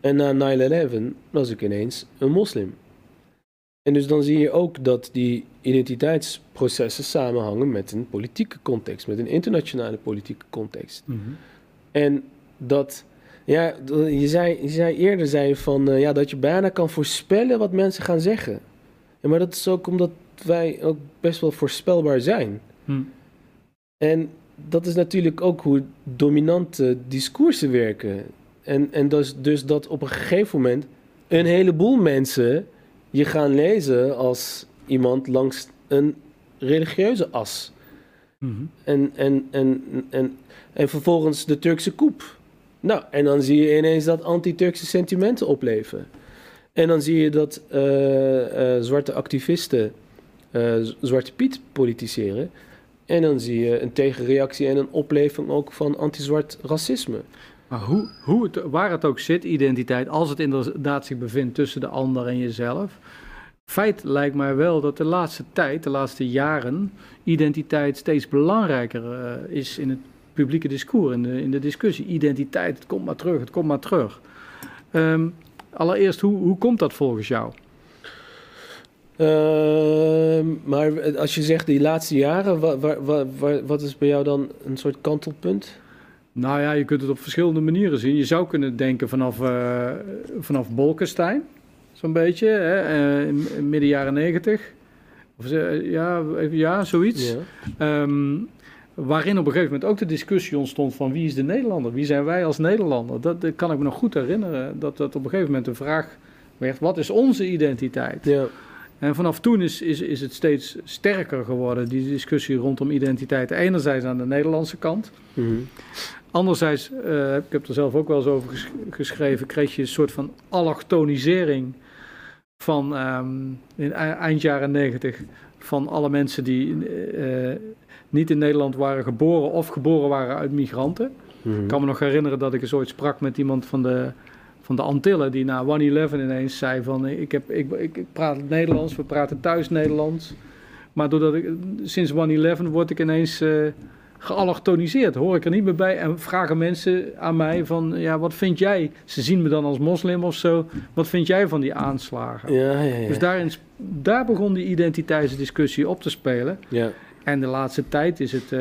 En na 9-11 was ik ineens een moslim. En dus dan zie je ook dat die identiteitsprocessen samenhangen met een politieke context, met een internationale politieke context. En dat, ja, je zei, je zei eerder zei van, eh, ja, dat je bijna kan voorspellen wat mensen gaan zeggen. Ja, maar dat is ook omdat wij ook best wel voorspelbaar zijn. Hm. En dat is natuurlijk ook hoe dominante discoursen werken. En, en dus, dus dat op een gegeven moment een heleboel mensen je gaan lezen als iemand langs een religieuze as. Mhm. En, en, en, en, en vervolgens de Turkse koep. Nou, en dan zie je ineens dat anti-Turkse sentimenten opleven. En dan zie je dat eh, eh, zwarte activisten Z- Zwarte Piet politiseren. En dan zie je een tegenreactie en een opleving ook van anti-zwart racisme. Maar hoe, hoe het, waar het ook zit, identiteit, als het inderdaad zich bevindt tussen de ander en jezelf. Feit lijkt mij wel dat de laatste tijd, de laatste jaren, identiteit steeds belangrijker eh, is in het publieke discours, in de, in de discussie. Identiteit, het komt maar terug, het komt maar terug. Ehm, allereerst, hoe, hoe komt dat volgens jou? Ehm, maar als je zegt die laatste jaren, wa- wa- wa- wa- wat is bij jou dan een soort kantelpunt? Nou ja, je kunt het op verschillende manieren zien. Je zou kunnen denken vanaf, eh, vanaf Bolkestein, zo'n beetje, hè, eh, in, in midden jaren negentig. Of, ze- ja, even- ja, zoiets. Ja. Ehm, waarin op een gegeven moment ook de discussie ontstond van wie is de Nederlander? Wie zijn wij als Nederlander? Dat, dat kan ik me nog goed herinneren. Dat dat op een gegeven moment een vraag werd, wat is onze identiteit? Ja. En vanaf toen is, is, is het steeds sterker geworden, die discussie rondom identiteit. Enerzijds aan de Nederlandse kant. Mhm. Anderzijds, eh, ik heb er zelf ook wel eens over ges- geschreven, kreeg je een soort van allochtonisering van ehm, in e- eind jaren negentig van alle mensen die eh, niet in Nederland waren geboren of geboren waren uit migranten. Mhm. Ik kan me nog herinneren dat ik eens ooit sprak met iemand van de, van de Antillen die na 1-11 ineens zei van ik, heb, ik, ik, ik praat Nederlands, we praten thuis Nederlands. Maar doordat ik sinds 1-11 word ik ineens eh geallochtoniseerd, hoor ik er niet meer bij en vragen mensen aan mij van ja wat vind jij, ze zien me dan als moslim of zo, wat vind jij van die aanslagen? Ja, ja, ja. Dus daarin, daar begon die identiteitsdiscussie op te spelen. ja. En de laatste tijd is het,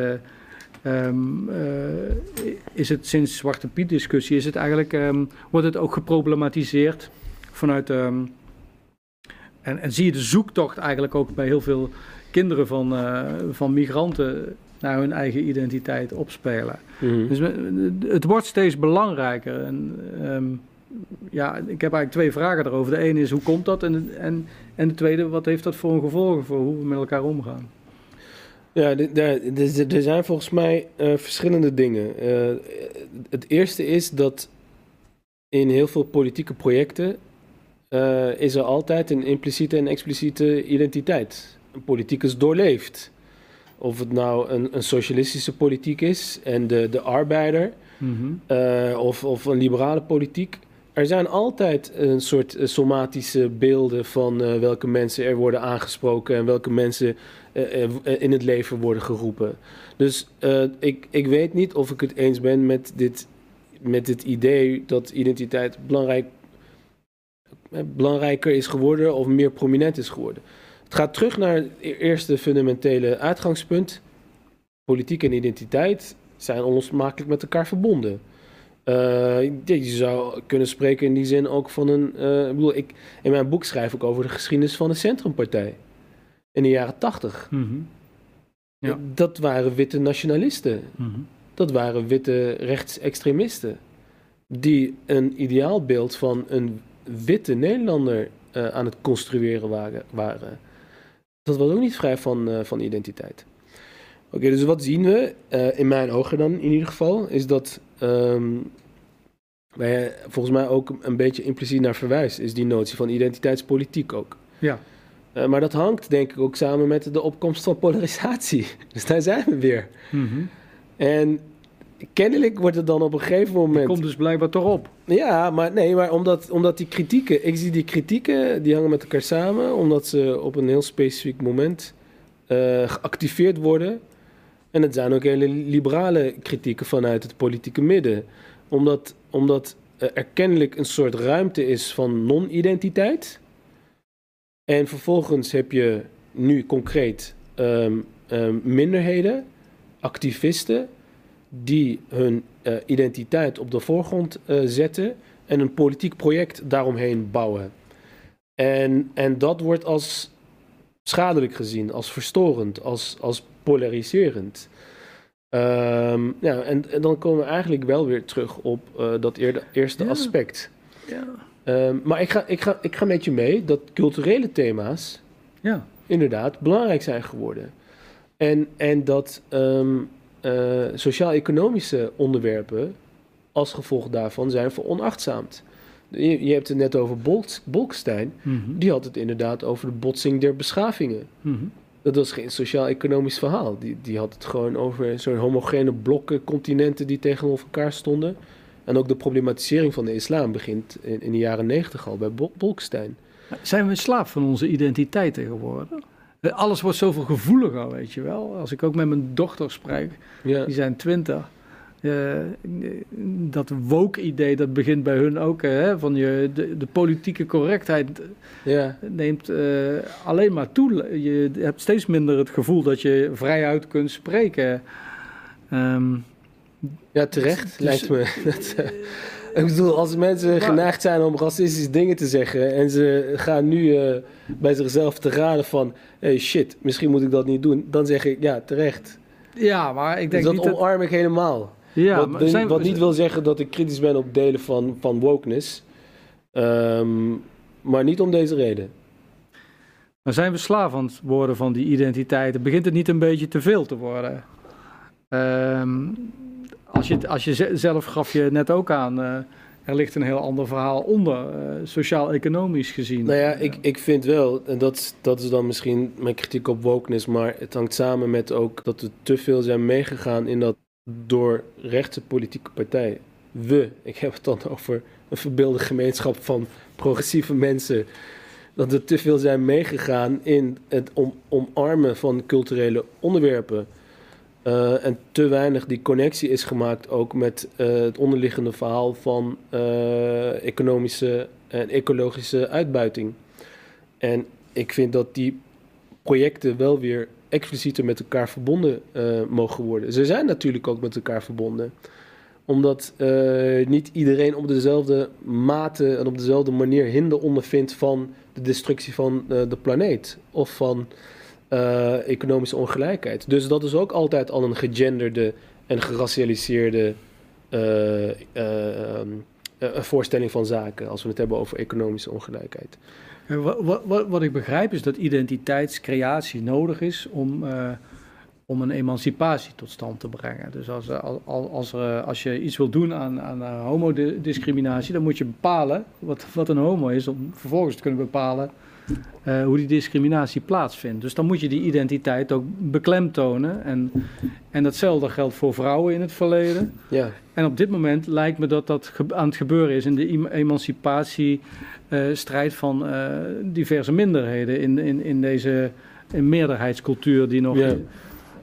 ehm, eh, is het sinds Zwarte Piet discussie, is het eigenlijk, ehm, wordt het ook geproblematiseerd vanuit, ehm, en, en zie je de zoektocht eigenlijk ook bij heel veel kinderen van, eh, van migranten naar hun eigen identiteit opspelen. Mhm. Dus het wordt steeds belangrijker. En, ehm, ja, ik heb eigenlijk twee vragen daarover. De ene is hoe komt dat? En, en, en de tweede, wat heeft dat voor een gevolgen voor hoe we met elkaar omgaan? Ja, er zijn volgens mij eh, verschillende dingen. Eh, het eerste is dat in heel veel politieke projecten eh, is er altijd een impliciete en expliciete identiteit. Een politiek is doorleefd. Of het nou een, een socialistische politiek is en de, de arbeider, eh, of, of een liberale politiek. Er zijn altijd een soort eh, somatische beelden van eh, welke mensen er worden aangesproken en welke mensen in het leven worden geroepen. Dus ik, ik weet niet of ik het eens ben met dit, met dit idee dat identiteit belangrijk, belangrijker is geworden of meer prominent is geworden. Het gaat terug naar het eerste fundamentele uitgangspunt. Politiek en identiteit zijn onlosmakelijk met elkaar verbonden. Eh, je zou kunnen spreken in die zin ook van een. eh, ik bedoel, ik, in mijn boek schrijf ik over de geschiedenis van de Centrumpartij. In de jaren tachtig. Ja. Dat waren witte nationalisten. Dat waren witte rechtsextremisten. Die een ideaalbeeld van een witte Nederlander eh, aan het construeren waren. waren. Dat was ook niet vrij van, eh, van identiteit. Oké, dus wat zien we, eh, in mijn ogen dan in ieder geval, is dat ehm, je volgens mij ook een beetje impliciet naar verwijst, is die notie van identiteitspolitiek ook. Ja. Eh, maar dat hangt denk ik ook samen met de opkomst van polarisatie. Dus daar zijn we weer. Mhm. En kennelijk wordt het dan op een gegeven Die moment... komt dus blijkbaar toch op. Ja, maar nee, maar omdat, omdat die kritieken, ik zie die kritieken, die hangen met elkaar samen, omdat ze op een heel specifiek moment eh, geactiveerd worden. En het zijn ook hele liberale kritieken vanuit het politieke midden. Omdat, omdat er kennelijk een soort ruimte is van non-identiteit. En vervolgens heb je nu concreet ehm, ehm, minderheden, activisten, die hun eh, identiteit op de voorgrond eh, zetten en een politiek project daaromheen bouwen. En, en dat wordt als schadelijk gezien, als verstorend, als, als polariserend. Ehm, ja, en, en dan komen we eigenlijk wel weer terug op eh, dat eerste Ja. aspect. Ja. Ehm, maar ik ga, ik, ga, ik ga met je mee dat culturele thema's Ja. inderdaad belangrijk zijn geworden. En, en dat ehm, eh, sociaal-economische onderwerpen als gevolg daarvan zijn veronachtzaamd. Je, je hebt het net over Bolk- Bolkestein. Mhm. Die had het inderdaad over de botsing der beschavingen. Mhm. Dat was geen sociaal-economisch verhaal. Die, die had het gewoon over zo'n homogene blokken, continenten die tegenover elkaar stonden. En ook de problematisering van de islam begint in, in de jaren negentig al bij Bol- Bolkestein. Zijn we slaaf van onze identiteiten geworden? Eh, Alles wordt zoveel gevoeliger, weet je wel. Als ik ook met mijn dochter spreek, die zijn twintig. eh, dat woke-idee, dat begint bij hun ook. Hè, van je, de, de politieke correctheid ja, neemt eh, alleen maar toe. Je hebt steeds minder het gevoel dat je vrijuit kunt spreken. Ehm, ja terecht, Dus- lijkt me. Ik bedoel, als mensen geneigd zijn om racistische dingen te zeggen en ze gaan nu eh, bij zichzelf te raden van, hey shit, misschien moet ik dat niet doen, dan zeg ik ja, terecht. ja, maar ik Dus denk dat niet dat... omarm ik helemaal. Ja, wat, zijn- wat niet wil zeggen dat ik kritisch ben op delen van, van wokeness. Ehm, maar niet om deze reden. Maar zijn we slaaf aan het worden van die identiteiten? Begint het niet een beetje te veel te worden? Ehm, als, je, als zelf gaf je net ook aan, eh, er ligt een heel ander verhaal onder, eh, sociaal-economisch gezien. Nou ja, ik, ik vind wel, en dat, is- dat is dan misschien mijn kritiek op wokeness, maar het hangt samen met ook dat we te veel zijn meegegaan in dat door rechtse politieke partijen. We, ik heb het dan over een verbeelde gemeenschap van progressieve mensen. Dat we te veel zijn meegegaan in het om, omarmen van culturele onderwerpen. Eh, en te weinig die connectie is gemaakt ook met eh, het onderliggende verhaal van eh, economische en ecologische uitbuiting. En ik vind dat die projecten wel weer explicieter met elkaar verbonden mogen worden. Ze zijn natuurlijk ook met elkaar verbonden omdat niet iedereen op dezelfde mate en op dezelfde manier hinder ondervindt van de destructie van de planeet of van eh, economische ongelijkheid. Dus dat is ook altijd al een gegenderde en geracialiseerde eh, eh, ehm, eh, voorstelling van zaken als we het hebben over economische ongelijkheid. En wa- wa- wa- wat ik begrijp is dat identiteitscreatie nodig is om, om een emancipatie tot stand te brengen. Dus als, al- al- als, eh, als je iets wil doen aan, aan homodiscriminatie, dan moet je bepalen wat, wat een homo is, om vervolgens te kunnen bepalen eh, hoe die discriminatie plaatsvindt. Dus dan moet je die identiteit ook beklemtonen. En, en datzelfde geldt voor vrouwen in het verleden. Ja, En op dit moment lijkt me dat dat aan het gebeuren is in de em- emancipatiestrijd van eh, diverse minderheden in, in, in deze in meerderheidscultuur die nog. Ja.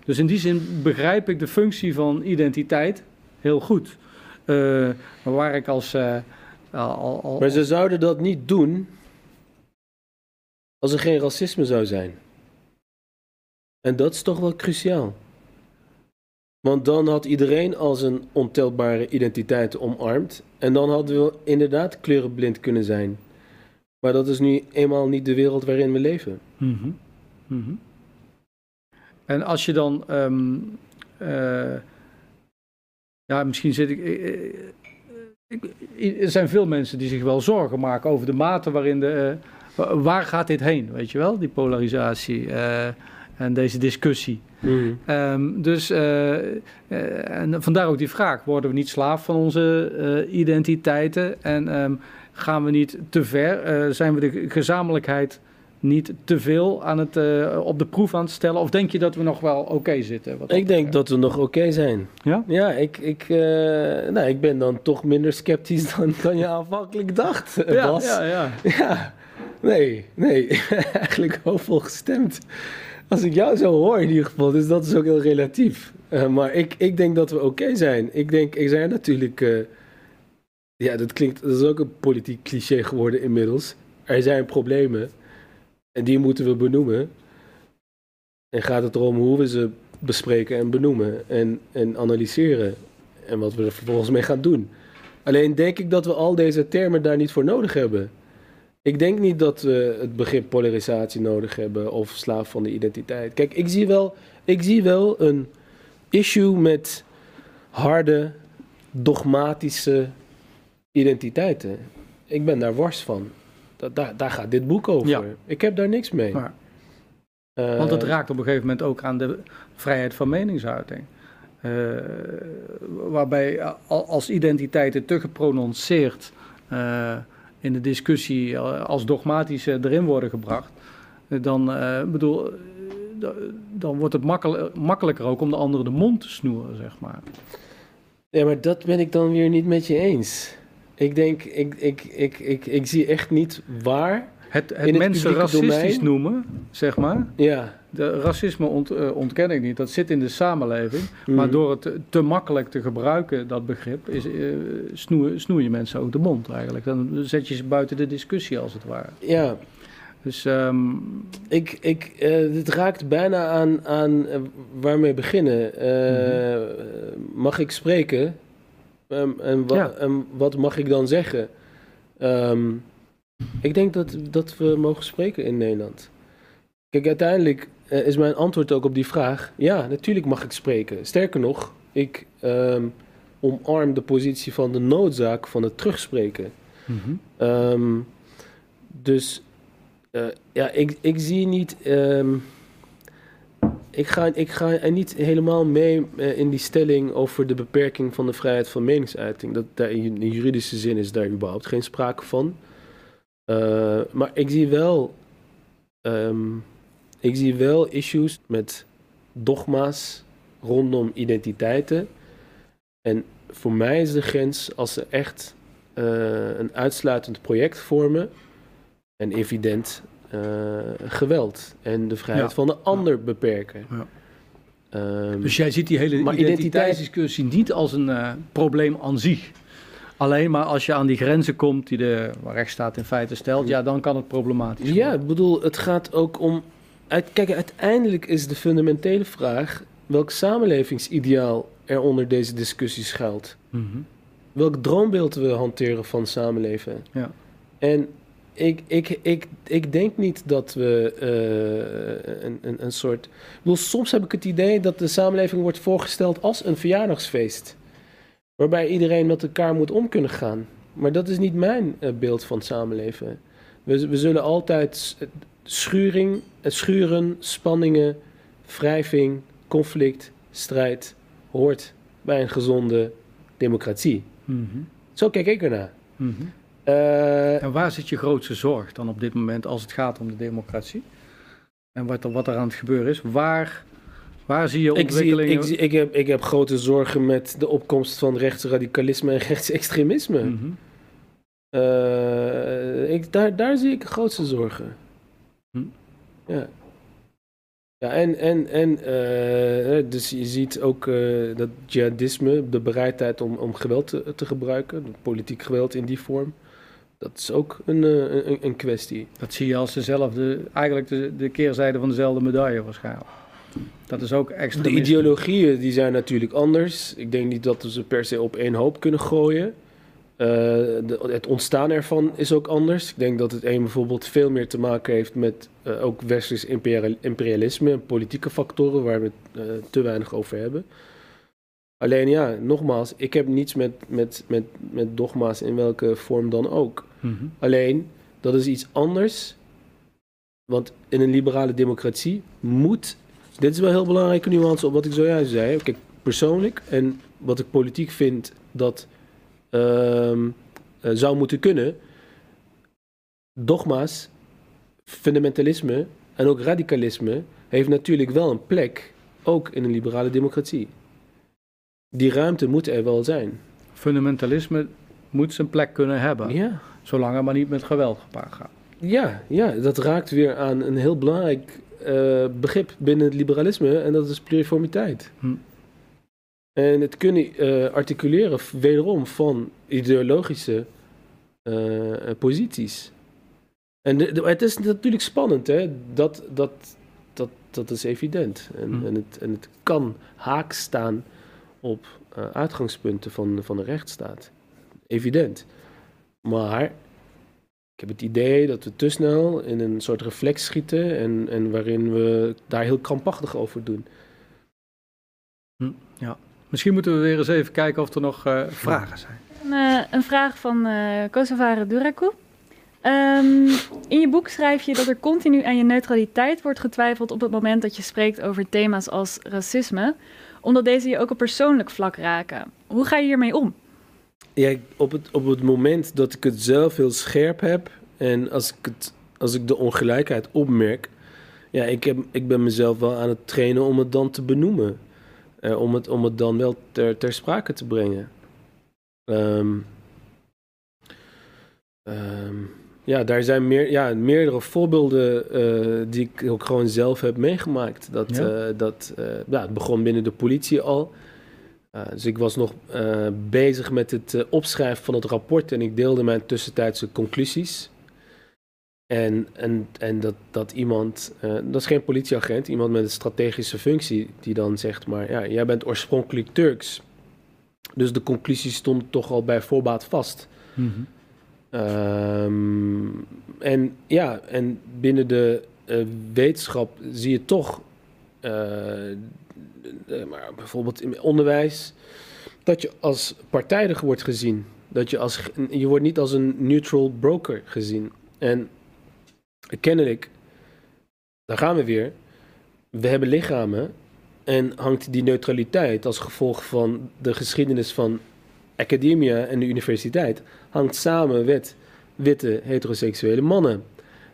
Dus in die zin begrijp ik de functie van identiteit heel goed. Eh, maar waar ik als. eh, al, al, maar ze zouden dat niet doen als er geen racisme zou zijn. En dat is toch wel cruciaal. Want dan had iedereen als een ontelbare identiteit omarmd. En dan hadden we inderdaad kleurenblind kunnen zijn. Maar dat is nu eenmaal niet de wereld waarin we leven. Mhm. Mhm. En als je dan. ehm, eh, ja, misschien zit ik. eh, eh, er zijn veel mensen die zich wel zorgen maken over de mate waarin de. Waar gaat dit heen, weet je wel, die polarisatie uh, en deze discussie. Mm. Um, dus uh, en vandaar ook die vraag: worden we niet slaaf van onze identiteiten en um, gaan we niet te ver? zijn we de gezamenlijkheid niet te veel aan het, uh, op de proef aan het stellen? Of denk je dat we nog wel oké okay zitten? Wat ik denk dat we nog oké okay zijn. Ja? Ja, ik, ik, uh, nou, ik ben dan toch minder sceptisch dan, dan je aanvankelijk dacht, ja, Bas. Ja, ja. ja, nee, nee, eigenlijk hoopvol gestemd. Als ik jou zo hoor in ieder geval, dus dat is ook heel relatief. Uh, maar ik, ik denk dat we oké zijn. Ik denk, ik zijn natuurlijk... ja, dat klinkt, dat is ook een politiek cliché geworden inmiddels. Er zijn problemen. En die moeten we benoemen. En gaat het erom hoe we ze bespreken en benoemen en, en analyseren. En wat we er vervolgens mee gaan doen. Alleen denk ik dat we al deze termen daar niet voor nodig hebben. Ik denk niet dat we het begrip polarisatie nodig hebben of slaaf van de identiteit. Kijk, ik zie wel, ik zie wel een issue met harde, dogmatische identiteiten. Ik ben daar wars van. Daar, daar gaat dit boek over. Ja. Ik heb daar niks mee. Maar, Uh, want het raakt op een gegeven moment ook aan de vrijheid van meningsuiting. Uh, waarbij als identiteiten te geprononceerd uh, in de discussie als dogmatisch erin worden gebracht, dan, bedoel, dan wordt het makkelijk, makkelijker ook om de anderen de mond te snoeren, zeg maar. Ja, maar dat ben ik dan weer niet met je eens. Ik denk, ik, ik, ik, ik, ik zie echt niet waar. Het, het mensen racistisch domein, noemen, zeg maar. Ja. De racisme ont, uh, ontken ik niet. Dat zit in de samenleving. Mm. Maar door het te, makkelijk te gebruiken, dat begrip, is, uh, snoe, snoer je mensen ook de mond eigenlijk. Dan zet je ze buiten de discussie als het ware. Ja. Dus um, ik, ik, uh, dit raakt bijna aan, aan waarmee beginnen. Mag ik spreken? Um, en, wa Ja. en wat mag ik dan zeggen? Um, ik denk dat, dat we mogen spreken in Nederland. Kijk, uiteindelijk uh, is mijn antwoord ook op die vraag: ja, natuurlijk mag ik spreken. Sterker nog, ik um, omarm de positie van de noodzaak van het terugspreken. mm-hmm. Um, dus uh, ja, ik, ik zie niet. Um, ik ga, ik ga er niet helemaal mee uh, in die stelling over de beperking van de vrijheid van meningsuiting. Dat, daar in, in juridische zin is daar überhaupt geen sprake van. Maar ik zie wel. Um, ik zie wel issues met dogma's rondom identiteiten. En voor mij is de grens als ze echt uh, een uitsluitend project vormen. En evident uh, geweld en de vrijheid Ja. van de ander beperken. Ja. Ehm, Dus jij ziet die hele identiteitsdiscussie niet als een uh, probleem aan zich. Alleen maar als je aan die grenzen komt die de rechtsstaat in feite stelt, ja, dan kan het problematisch ja, worden. ik bedoel, het gaat ook om. Uit, kijk, uiteindelijk is de fundamentele vraag welk samenlevingsideaal er onder deze discussie schuilt. Mm-hmm. Welk droombeeld we hanteren van samenleven. Ja. En ik, ik, ik, ik denk niet dat we uh, een, een, een soort. Ik bedoel, soms heb ik het idee dat de samenleving wordt voorgesteld als een verjaardagsfeest. Waarbij iedereen met elkaar moet om kunnen gaan. Maar dat is niet mijn uh, beeld van samenleven. We, we zullen altijd schuring, schuren, spanningen, wrijving, conflict, strijd hoort bij een gezonde democratie. Mm-hmm. Zo kijk ik ernaar. Uh, en waar zit je grootste zorg dan op dit moment als het gaat om de democratie? En wat er, wat er aan het gebeuren is? Waar, waar zie je ontwikkelingen? Ik, zie, ik, zie, ik, heb, ik heb grote zorgen met de opkomst van rechtsradicalisme en rechtsextremisme. Uh, ik, daar, daar zie ik de grootste zorgen. Ja. Ja, en, en, en uh, dus je ziet ook uh, dat jihadisme, de bereidheid om, om geweld te, te gebruiken, politiek geweld in die vorm, dat is ook een, uh, een, een, kwestie. Dat zie je als dezelfde, eigenlijk de, de keerzijde van dezelfde medaille waarschijnlijk. Dat is ook extra. De ideologieën die zijn natuurlijk anders. Ik denk niet dat we ze per se op één hoop kunnen gooien. Uh, de, het ontstaan ervan is ook anders. Ik denk dat het een bijvoorbeeld veel meer te maken heeft met uh, ook westers imperialisme en politieke factoren waar we het uh, te weinig over hebben. Alleen ja, nogmaals, ik heb niets met, met, met, met dogma's in welke vorm dan ook. Mhm. Alleen, dat is iets anders. Want in een liberale democratie moet. Dit is wel een heel belangrijke nuance op wat ik zojuist zei. Kijk, persoonlijk en wat ik politiek vind dat eh, zou moeten kunnen. Dogma's, fundamentalisme en ook radicalisme heeft natuurlijk wel een plek, ook in een liberale democratie. Die ruimte moet er wel zijn. Fundamentalisme moet zijn plek kunnen hebben, Ja. zolang het maar niet met geweld gepaard gaat. Ja, ja, dat raakt weer aan een heel belangrijk eh, begrip binnen het liberalisme en dat is pluriformiteit. Hm. En het kunnen eh, articuleren wederom van ideologische eh, eh, posities. En de, de- het is natuurlijk spannend, hè? Dat, dat, dat, dat is evident. En, Hm. en, het, en het kan haak staan op eh, uitgangspunten van, van de rechtsstaat. Evident. Maar ik heb het idee dat we te snel in een soort reflex schieten en, en waarin we daar heel krampachtig over doen. Misschien moeten we weer eens even kijken of er nog eh, vragen zijn. Een, eh, een vraag van eh Kosovare Duraku. Ehm, in je boek schrijf je dat er continu aan je neutraliteit wordt getwijfeld op het moment dat je spreekt over thema's als racisme, omdat deze je ook op persoonlijk vlak raken. Hoe ga je hiermee om? Ja, op het, op het moment dat ik het zelf heel scherp heb en als ik, het, als ik de ongelijkheid opmerk, ja, ik, heb, ik ben mezelf wel aan het trainen om het dan te benoemen. Eh, om, het, om het dan wel ter, ter sprake te brengen. Ehm, ja, daar zijn meer, ja, meerdere voorbeelden eh, die ik ook gewoon zelf heb meegemaakt. Dat, Ja. eh, dat, ja, het begon binnen de politie al. Dus ik was nog bezig met het opschrijven van het rapport en ik deelde mijn tussentijdse conclusies. En, en, en dat, dat iemand, uh, dat is geen politieagent, iemand met een strategische functie, die dan zegt: Maar ja, jij bent oorspronkelijk Turks. Dus de conclusie stond toch al bij voorbaat vast. Mhm. Um, en ja, en binnen de uh, wetenschap zie je toch, uh, maar bijvoorbeeld in onderwijs, dat je als partijdig wordt gezien. Dat je, als, je wordt niet als een neutral broker gezien. En kennelijk, daar gaan we weer, we hebben lichamen en hangt die neutraliteit als gevolg van de geschiedenis van academia en de universiteit hangt samen met witte heteroseksuele mannen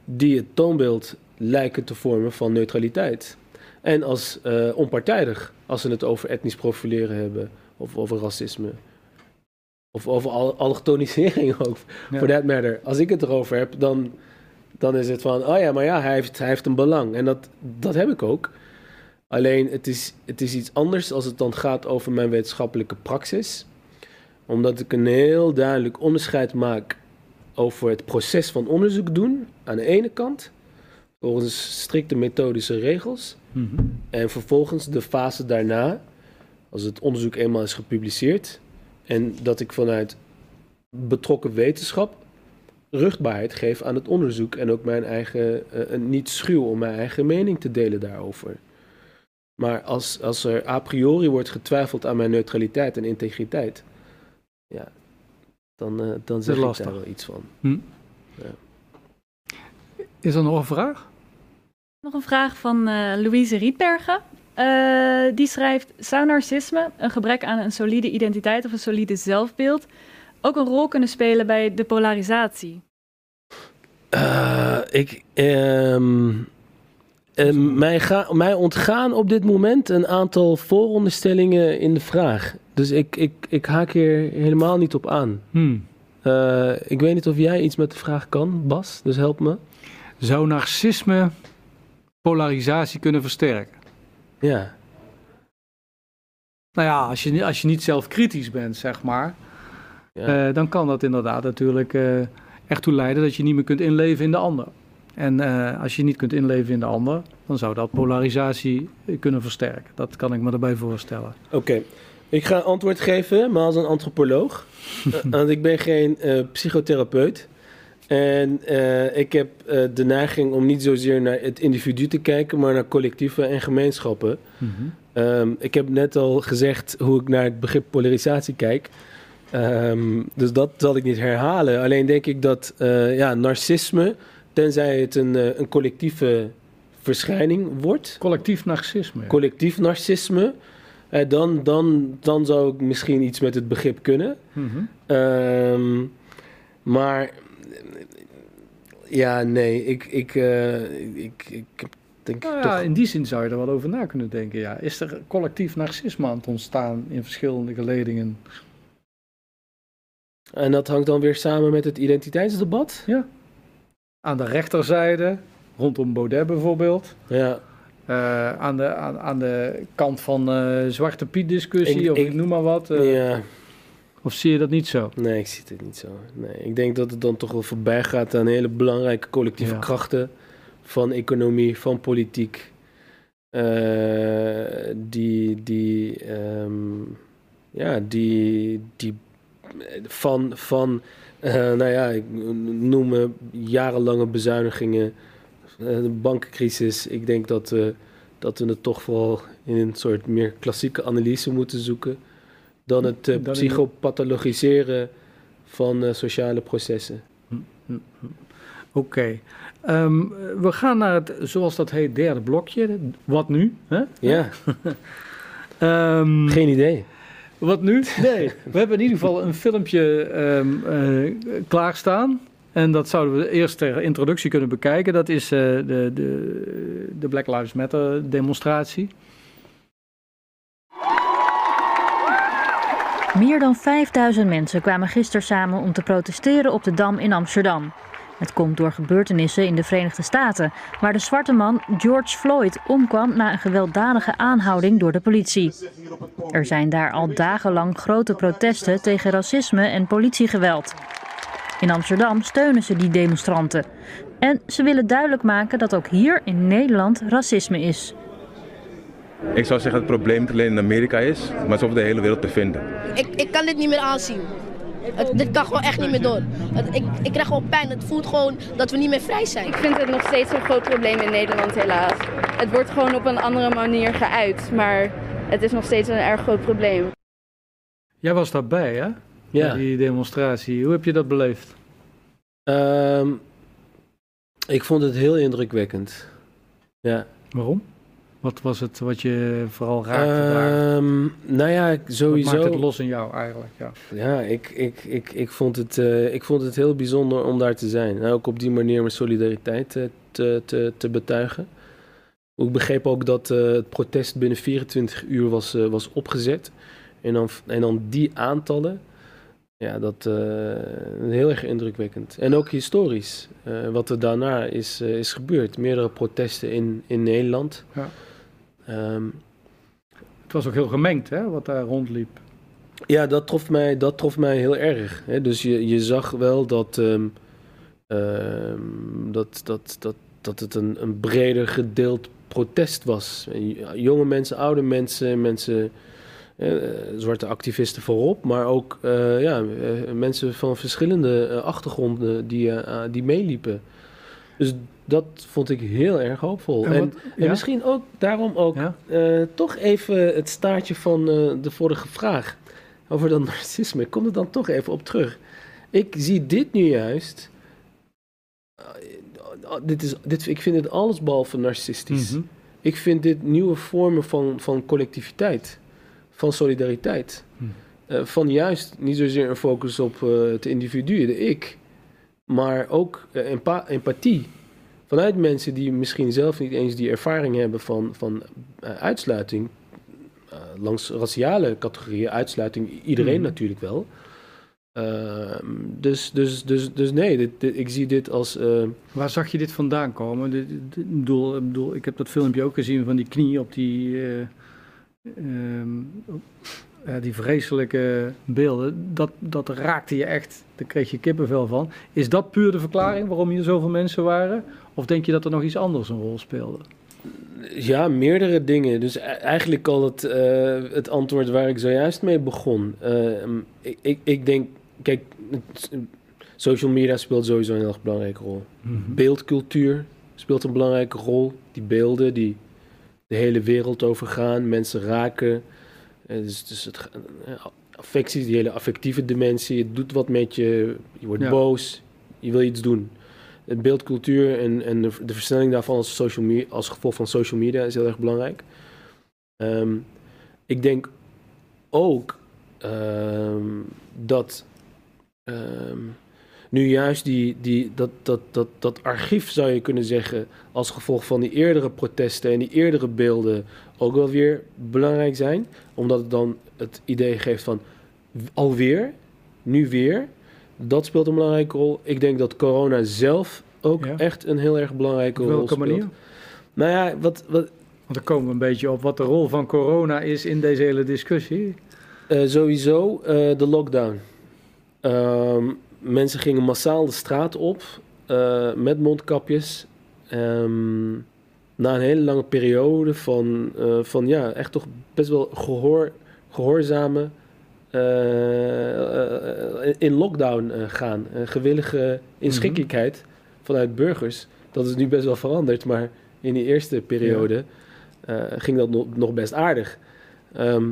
die het toonbeeld lijken te vormen van neutraliteit. En als uh, onpartijdig, als we het over etnisch profileren hebben of over racisme. Of over al allochtonisering ook, ja. for that matter. Als ik het erover heb, dan, dan is het van, oh ja, maar ja, hij heeft, hij heeft een belang. En dat, dat heb ik ook. Alleen, het is, het is iets anders als het dan gaat over mijn wetenschappelijke praxis omdat ik een heel duidelijk onderscheid maak over het proces van onderzoek doen aan de ene kant, volgens strikte methodische regels, Mhm. en vervolgens de fase daarna, als het onderzoek eenmaal is gepubliceerd, en dat ik vanuit betrokken wetenschap rugbaarheid geef aan het onderzoek en ook mijn eigen, uh, niet schuw om mijn eigen mening te delen daarover. Maar als, als er a priori wordt getwijfeld aan mijn neutraliteit en integriteit, ja, dan, uh, dan zeg ik daar wel iets van. Hm. Ja. Is er nog een vraag? Nog een vraag van uh, Louise Rietbergen. Uh, die schrijft: Zou narcisme, een gebrek aan een solide identiteit of een solide zelfbeeld, ook een rol kunnen spelen bij de polarisatie? Uh, ik. Um, mij, ga, mij ontgaan op dit moment een aantal vooronderstellingen in de vraag. Dus ik, ik, ik haak hier helemaal niet op aan. Hmm. Uh, ik weet niet of jij iets met de vraag kan, Bas, dus help me. Zou narcisme polarisatie kunnen versterken? Ja. Nou ja, als je, als je niet zelf kritisch bent, zeg maar, ja. uh, dan kan dat inderdaad natuurlijk uh, echt toe leiden dat je niet meer kunt inleven in de ander. En uh, als je niet kunt inleven in de ander, dan zou dat polarisatie kunnen versterken. Dat kan ik me erbij voorstellen. Oké. Okay. Ik ga antwoord geven, maar als een antropoloog. want ik ben geen uh, psychotherapeut. En eh, ik heb eh, de neiging om niet zozeer naar het individu te kijken, maar naar collectieven en gemeenschappen. Mhm. Ehm, ik heb net al gezegd hoe ik naar het begrip polarisatie kijk. Ehm, dus dat zal ik niet herhalen. Alleen denk ik dat eh, ja, narcisme, tenzij het een, eh, een collectieve verschijning wordt, Collectief narcisme. collectief narcisme, eh, dan, dan, dan zou ik misschien iets met het begrip kunnen. Mhm. Ehm, maar ja, nee, ik, ik, ik, ik denk Nou ja, toch... in die zin zou je er wel over na kunnen denken. Ja. Is er collectief narcisme aan het ontstaan in verschillende geledingen? En dat hangt dan weer samen met het identiteitsdebat. Aan de rechterzijde, rondom Baudet bijvoorbeeld. Ja, Eh, aan, de, aan, aan de kant van eh, Zwarte Piet discussie, Ik- of ik- ik noem maar wat. eh, ja, Of zie je dat niet zo? nee, ik zie het niet zo. Nee, ik denk dat het dan toch wel voorbij gaat aan hele belangrijke collectieve Ja. krachten van economie, van politiek. die, die, ehm, ja, die, die van, van eh, nou ja, ik noem eh, jarenlange bezuinigingen, eh, de bankencrisis. Ik denk dat, we dat we het toch vooral in een soort meer klassieke analyse moeten zoeken dan het psychopathologiseren van sociale processen. Oké. Ehm, we gaan naar het, zoals dat heet, derde blokje. Wat nu? Hè? Ja, Ehm, geen idee. Wat nu? Nee. We hebben in ieder geval een filmpje ehm, eh, klaarstaan. En dat zouden we eerst ter introductie kunnen bekijken. Dat is eh, de, de, de Black Lives Matter demonstratie. Meer dan 5000 mensen kwamen gisteren samen om te protesteren op de Dam in Amsterdam. Het komt door gebeurtenissen in de Verenigde Staten, waar de zwarte man George Floyd omkwam na een gewelddadige aanhouding door de politie. Er zijn daar al dagenlang grote protesten tegen racisme en politiegeweld. In Amsterdam steunen ze die demonstranten. En ze willen duidelijk maken dat ook hier in Nederland racisme is. Ik zou zeggen dat het probleem niet alleen in Amerika is, maar het is over de hele wereld te vinden. Ik, ik kan dit niet meer aanzien. Het, dit kan gewoon echt niet meer door. Het- ik, ik krijg gewoon pijn. Het voelt gewoon dat we niet meer vrij zijn. Ik vind het nog steeds een groot probleem in Nederland, helaas. Het wordt gewoon op een andere manier geuit, maar het is nog steeds een erg groot probleem. Jij was daarbij, hè? Ja. Bij die demonstratie. Hoe heb je dat beleefd? Ehm, ik vond het heel indrukwekkend. Ja. Waarom? Wat was het wat je vooral raakte? Ehm, nou ja, ik- Wat sowieso. maakt het los in jou eigenlijk? Ja. Ja, ik, ik, ik, ik, vond het, eh, ik vond het heel bijzonder om daar te zijn. En ook op die manier mijn solidariteit eh, te, te, te betuigen. Ik begreep ook dat eh, het protest binnen 24 uur was, was opgezet. En dan, en dan die aantallen. Ja, dat eh heel erg indrukwekkend. En ook historisch. wat er daarna is, is gebeurd. Meerdere protesten in, in Nederland. Ja. Ehm, Het was ook heel gemengd, hè, wat daar rondliep. Ja, dat trof mij, dat trof mij heel erg. Hè? Dus je, je zag wel dat, ehm, ehm, dat, dat, dat, dat het een, een breder gedeeld protest was. Jonge mensen, oude mensen, mensen, eh, zwarte activisten voorop, maar ook eh, ja, eh, mensen van verschillende achtergronden die, die meeliepen. Dus dat vond ik heel erg hoopvol. En En, wat- en ja? misschien ook daarom ook Ja? eh, toch even het staartje van eh, de vorige vraag over dat narcisme. Ik kom er dan toch even op terug. Ik zie dit nu juist. eh, dit is, dit, ik vind dit allesbehalve narcistisch. Mhm. Ik vind dit nieuwe vormen van, van collectiviteit, van solidariteit. Eh, van juist niet zozeer een focus op het individu, de ik, maar ook empa- empathie. Vanuit mensen die misschien zelf niet eens die ervaring hebben van, van eh, uitsluiting. Eh, langs raciale categorieën, uitsluiting, iedereen Mhm. natuurlijk wel. Ehm, dus, dus, dus, dus nee, dit, dit- ik zie dit als. eh, Waar zag je dit vandaan komen? Dit- bedoel, ik bedoel, ik heb dat filmpje ook gezien van die knie op die, eh, ehm, op- ja, die vreselijke beelden. Dat, dat raakte je echt, daar kreeg je kippenvel van. Is dat puur de verklaring waarom hier zoveel mensen waren? Of denk je dat er nog iets anders een rol speelde? Ja, meerdere dingen. Dus e- eigenlijk al het, eh, het antwoord waar ik zojuist mee begon. Ehm, ik, ik, ik denk, kijk, social media speelt sowieso een heel belangrijke rol. Mhm. Beeldcultuur speelt een belangrijke rol. Die beelden die de hele wereld overgaan, mensen raken. Eh, dus, dus het, eh, affecties, die hele affectieve dimensie, het doet wat met je. Je wordt Ja. boos, je wil iets doen. Het beeldcultuur en, en de, de versnelling daarvan als, social media, als gevolg van social media is heel erg belangrijk. Ehm, ik denk ook ehm, dat ehm, nu juist die, die, dat, dat, dat, dat archief, zou je kunnen zeggen, als gevolg van die eerdere protesten en die eerdere beelden ook wel weer belangrijk zijn. Omdat het dan het idee geeft van alweer, nu weer. Dat speelt een belangrijke rol. Ik denk dat corona zelf ook Ja. echt een heel erg belangrijke Op rol welke speelt. manier? Nou ja, wat, wat, Want dan komen we een beetje op wat de rol van corona is in deze hele discussie. Eh, sowieso eh, de lockdown. Ehm, mensen gingen massaal de straat op eh, met mondkapjes. Ehm, na een hele lange periode van, eh, van ja, echt toch best wel gehoor, gehoorzamen eh, eh, in lockdown gaan. Gewillige inschikkelijkheid vanuit burgers. Dat is nu best wel veranderd, maar in die eerste periode ging dat nog, nog best aardig. Ehm,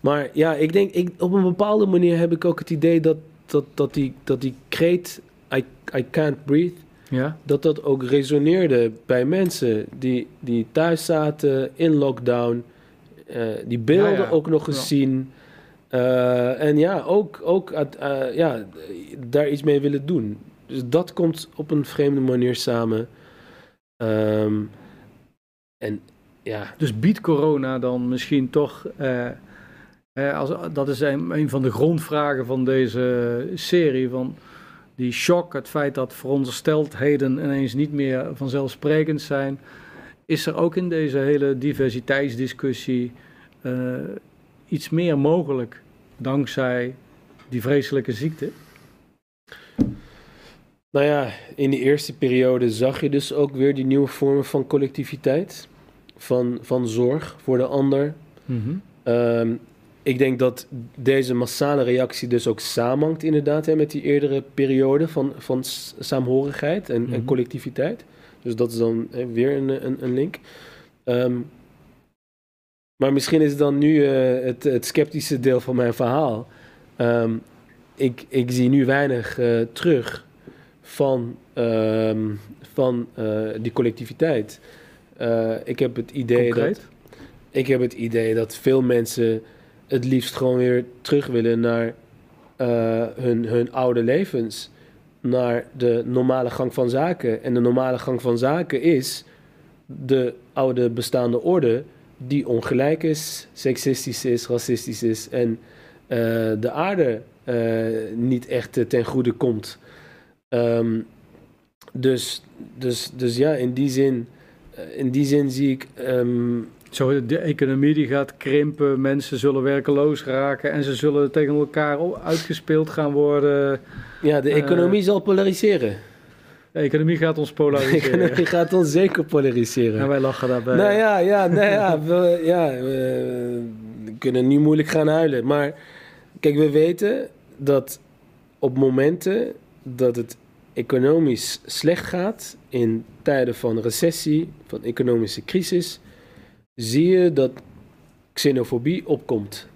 maar ja, ik denk, ik, op een bepaalde manier heb ik ook het idee dat, dat, dat, die, dat die kreet I, I can't breathe, Ja, dat dat ook resoneerde bij mensen die, die thuis zaten in lockdown, eh, die beelden Ja, ja. ook nog eens zien. Eh, en ja, ook, ook eh, ja, daar iets mee willen doen. Dus dat komt op een vreemde manier samen. Ehm, en ja, dus biedt corona dan misschien toch... als, dat is een, een van de grondvragen van deze serie. Van die shock, het feit dat verondersteldheden ineens niet meer vanzelfsprekend zijn. Is er ook in deze hele diversiteitsdiscussie eh, iets meer mogelijk dankzij die vreselijke ziekte? Nou ja, in die eerste periode zag je dus ook weer die nieuwe vormen van collectiviteit. Van, van zorg voor de ander. Ehm, ik denk dat deze massale reactie dus ook samenhangt inderdaad hè, met die eerdere periode van, van saamhorigheid en, en Mhm. collectiviteit. Dus dat is dan hè, weer een, een, een link. Ehm, maar misschien is dan nu eh, het, het sceptische deel van mijn verhaal. Ehm, ik, ik zie nu weinig eh, terug van, ehm, van eh, die collectiviteit. Ik heb het idee dat ik heb het idee dat veel mensen het liefst gewoon weer terug willen naar eh, hun, hun oude levens. Naar de normale gang van zaken. En de normale gang van zaken is de oude bestaande orde die ongelijk is, seksistisch is, racistisch is en eh, de aarde eh, niet echt ten goede komt. Ehm, dus, dus, dus ja, in die zin, in die zin zie ik ehm, Zo, de economie die gaat krimpen, mensen zullen werkeloos raken en ze zullen tegen elkaar uitgespeeld gaan worden. Ja, de Eh, economie zal polariseren. De economie gaat ons De polariseren. economie gaat ons zeker polariseren. en wij lachen daarbij. Nou ja, ja, nou ja, we, ja we kunnen nu moeilijk gaan huilen. Maar kijk, we weten dat op momenten dat het economisch slecht gaat, in tijden van recessie, van economische crisis, zie je dat xenofobie opkomt.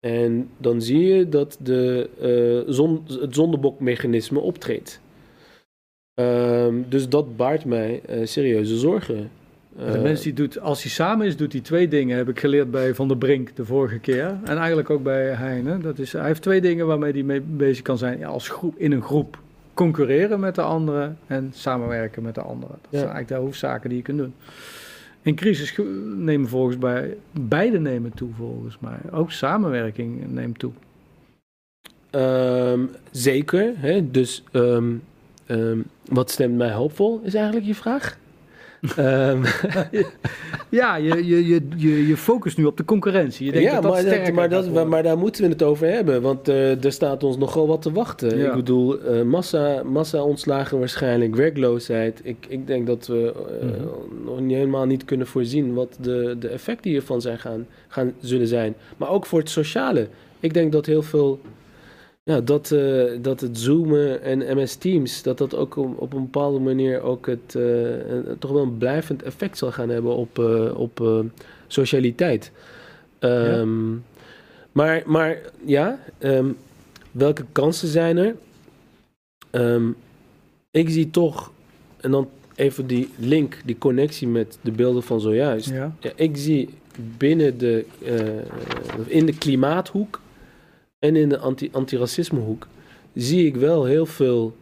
En dan zie je dat de, eh, zon, het zondebokmechanisme optreedt. Ehm, dus dat baart mij eh, serieuze zorgen. de mens die doet, als hij samen is, doet hij twee dingen. Heb ik geleerd bij Van der Brink de vorige keer. En eigenlijk ook bij Heine. Dat is, hij heeft twee dingen waarmee hij mee bezig kan zijn. Ja, als groep, in een groep concurreren met de anderen en samenwerken met de anderen. Dat zijn eigenlijk de hoofdzaken die je kunt doen. In crisis nemen volgens mij, beide nemen toe volgens mij. Ook samenwerking neemt toe. Ehm, zeker. Hè? Dus ehm, ehm, wat stemt mij hoopvol, is eigenlijk je vraag. Ehm, Ja, je, je, je, je, je focust nu op de concurrentie. Je denkt ja, dat dat maar, dat, sterker maar, dat, worden. maar daar moeten we het over hebben. Want eh, er staat ons nogal wat te wachten. Ja. Ik bedoel, eh, massa, massa ontslagen waarschijnlijk, werkloosheid. Ik, ik denk dat we eh, Mhm. nog niet helemaal niet kunnen voorzien wat de, de effecten hiervan zijn gaan, gaan, zullen zijn. Maar ook voor het sociale. Ik denk dat heel veel, ja, dat, eh, dat het zoomen en MS Teams, dat dat ook op, op een bepaalde manier ook het, eh, een- toch wel een blijvend effect zal gaan hebben op, eh, op socialiteit. Ehm, maar, maar ja, ehm, welke kansen zijn er? Ehm, ik zie toch, en dan even die link, die connectie met de beelden van zojuist. Ja. Ja, ik zie binnen de, in de klimaathoek en in de anti- antiracismehoek zie ik wel heel veel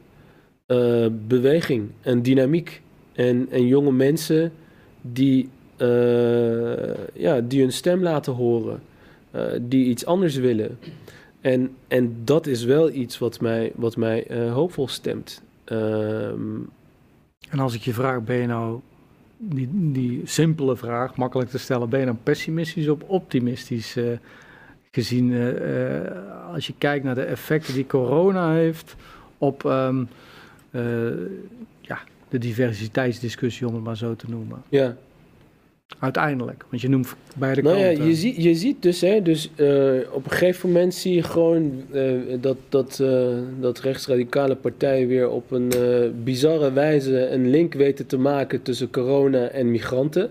eh, beweging en dynamiek. En, en jonge mensen die, eh, ja, die hun stem laten horen, eh, die iets anders willen. En, en dat is wel iets wat mij, wat mij hoopvol stemt. Ehm, En als ik je vraag, ben je nou die, die simpele vraag, makkelijk te stellen, ben je nou pessimistisch of optimistisch? Gezien eh, eh, als je kijkt naar de effecten die corona heeft op ehm, eh, ja, de diversiteitsdiscussie, om het maar zo te noemen. ja. Uiteindelijk, want je noemt beide Nou ja, kanten. je, ziet je ziet dus, hè, dus op een gegeven moment zie je gewoon dat, dat, dat rechtsradicale partijen weer op een bizarre wijze een link weten te maken tussen corona en migranten.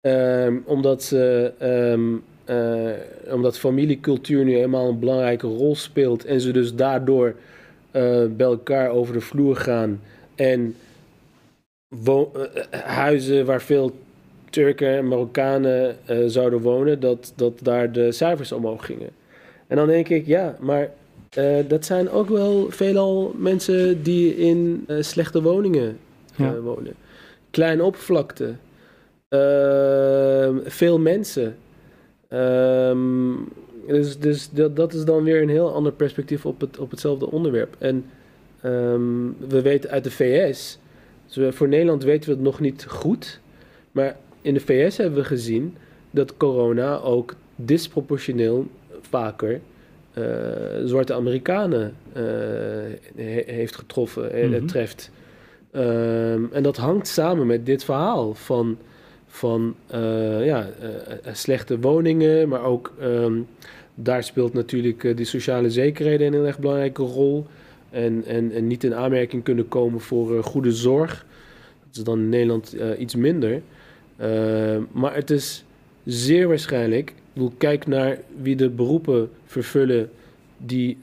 Ehm, omdat, ze, ehm, eh, omdat familiecultuur nu eenmaal een belangrijke rol speelt en ze dus daardoor eh, bij elkaar over de vloer gaan en eh, huizen waar veel Turken en Marokkanen eh, zouden wonen, dat, dat daar de cijfers omhoog gingen. En dan denk ik, ja, maar eh, dat zijn ook wel veelal mensen die in eh, slechte woningen eh, Ja. wonen. Kleine oppervlakte, Ehm, veel mensen. Ehm, dus dus dat, dat is dan weer een heel ander perspectief op, het, op hetzelfde onderwerp. En ehm, we weten uit de VS, dus we- voor Nederland weten we het nog niet goed, maar in de VS hebben we gezien dat corona ook disproportioneel vaker eh, zwarte Amerikanen eh, he- heeft getroffen en Mhm. treft. Ehm, en dat hangt samen met dit verhaal van, van eh, ja, eh, eh, slechte woningen, maar ook ehm, daar speelt natuurlijk die sociale zekerheden een heel erg belangrijke rol. En, en, en niet in aanmerking kunnen komen voor goede zorg. Dat is dan in Nederland iets minder. Uh, maar het is zeer waarschijnlijk. Ik bedoel, kijk naar wie de beroepen vervullen die,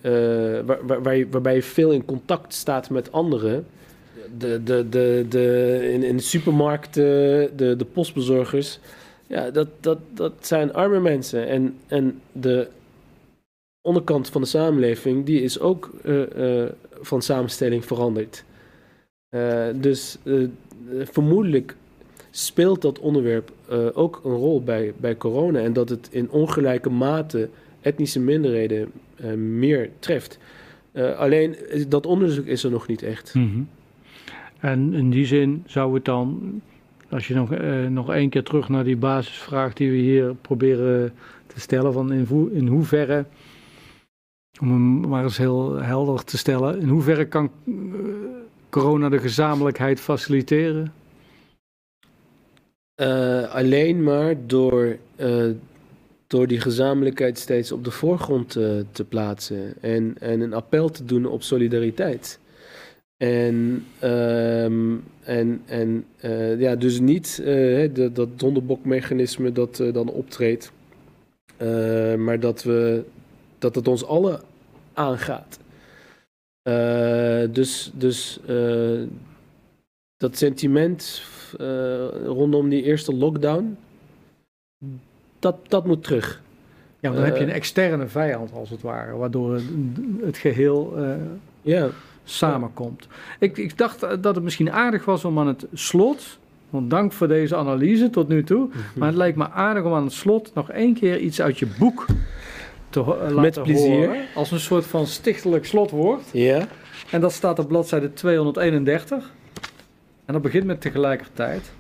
waar, waar, waarbij je veel in contact staat met anderen. De, de, de, de, in, in de supermarkten, de, de postbezorgers. Ja, dat, dat, dat zijn arme mensen. En, en de onderkant van de samenleving, die is ook uh, van samenstelling veranderd. dus vermoedelijk speelt dat onderwerp ook een rol bij, bij corona. En dat het in ongelijke mate etnische minderheden meer treft. Alleen dat onderzoek is er nog niet echt. Mm. En in die zin zou het dan, als je nog, nog één keer terug naar die basisvraag die we hier proberen te stellen, van in, in hoeverre, om hem maar eens heel helder te stellen, in hoeverre kan corona de gezamenlijkheid faciliteren? Uh, alleen maar door, uh, door die gezamenlijkheid steeds op de voorgrond uh, te plaatsen en, en een appel te doen op solidariteit. En, um, en, en ja, dus niet de, dat donderbokmechanisme dat dan optreedt, maar dat, we, dat het ons allen aangaat. dus dus dat sentiment rondom die eerste lockdown, dat, dat moet terug. Ja, dan heb je een externe vijand als het ware, waardoor het geheel ja. Samenkomt. Ik, ik dacht dat het misschien aardig was om aan het slot, want dank voor deze analyse tot nu toe, maar het lijkt me aardig om aan het slot nog één keer iets uit je boek te laten Met plezier. horen, als een soort van stichtelijk slotwoord. Ja. En dat staat op bladzijde 231. En dat begint met tegelijkertijd.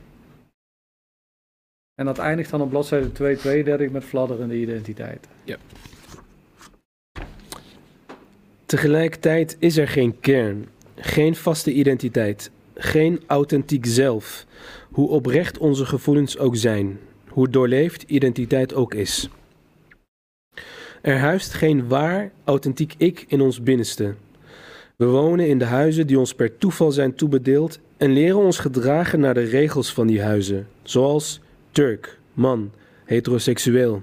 En dat eindigt dan op bladzijde 232 met fladderende identiteiten. Ja. Tegelijkertijd is er geen kern, geen vaste identiteit, geen authentiek zelf, hoe oprecht onze gevoelens ook zijn, hoe doorleefd identiteit ook is. Er huist geen waar, authentiek ik in ons binnenste. We wonen in de huizen die ons per toeval zijn toebedeeld en leren ons gedragen naar de regels van die huizen, zoals Turk, man, heteroseksueel.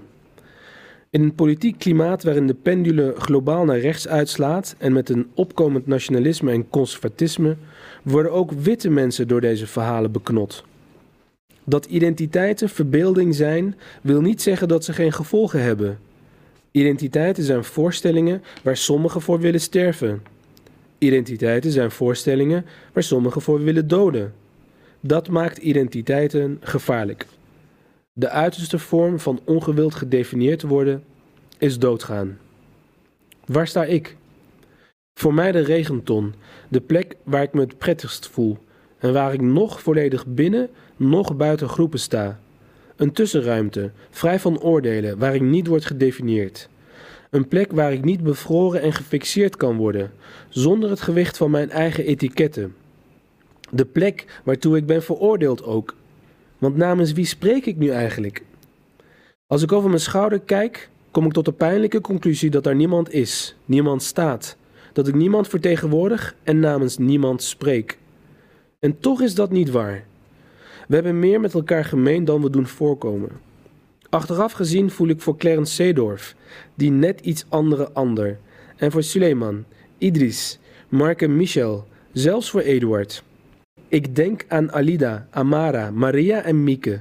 In een politiek klimaat waarin de pendule globaal naar rechts uitslaat en met een opkomend nationalisme en conservatisme, worden ook witte mensen door deze verhalen beknot. Dat identiteiten verbeelding zijn, wil niet zeggen dat ze geen gevolgen hebben. Identiteiten zijn voorstellingen waar sommigen voor willen sterven. Identiteiten zijn voorstellingen waar sommigen voor willen doden. Dat maakt identiteiten gevaarlijk. De uiterste vorm van ongewild gedefinieerd worden is doodgaan. Waar sta ik? Voor mij de regenton, de plek waar ik me het prettigst voel en waar ik nog volledig binnen, nog buiten groepen sta. Een tussenruimte, vrij van oordelen, waar ik niet word gedefinieerd. Een plek waar ik niet bevroren en gefixeerd kan worden, zonder het gewicht van mijn eigen etiketten. De plek waartoe ik ben veroordeeld ook. Want namens wie spreek ik nu eigenlijk? Als ik over mijn schouder kijk, kom ik tot de pijnlijke conclusie dat er niemand is, niemand staat, dat ik niemand vertegenwoordig en namens niemand spreek. En toch is dat niet waar. We hebben meer met elkaar gemeen dan we doen voorkomen. Achteraf gezien voel ik voor Clarence Seedorf, die net iets andere ander. En voor Suleiman, Idris, Mark en Michel, zelfs voor Eduard. Ik denk aan Alida, Amara, Maria en Mieke.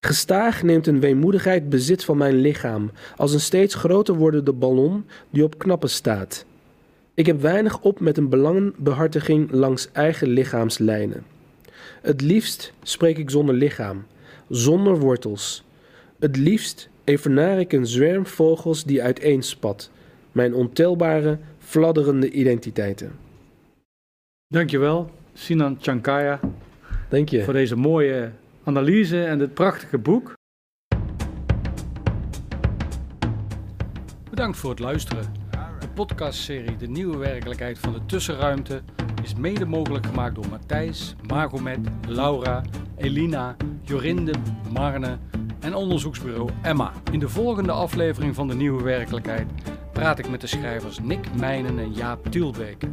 Gestaag neemt een weemoedigheid bezit van mijn lichaam, als een steeds groter wordende ballon die op knappen staat. Ik heb weinig op met een belangenbehartiging langs eigen lichaamslijnen. Het liefst spreek ik zonder lichaam, zonder wortels. Het liefst evenaar ik een zwerm vogels die uiteenspat, mijn ontelbare, fladderende identiteiten. Dankjewel, Sinan Chankaya, Dank je. voor deze mooie analyse en dit prachtige boek. Bedankt voor het luisteren. De podcastserie De Nieuwe Werkelijkheid van de Tussenruimte is mede mogelijk gemaakt door Matthijs, Magomet, Laura, Elina, Jorinde, Marne en onderzoeksbureau Emma. In de volgende aflevering van De Nieuwe Werkelijkheid praat ik met de schrijvers Nick Meijnen en Jaap Tielbeke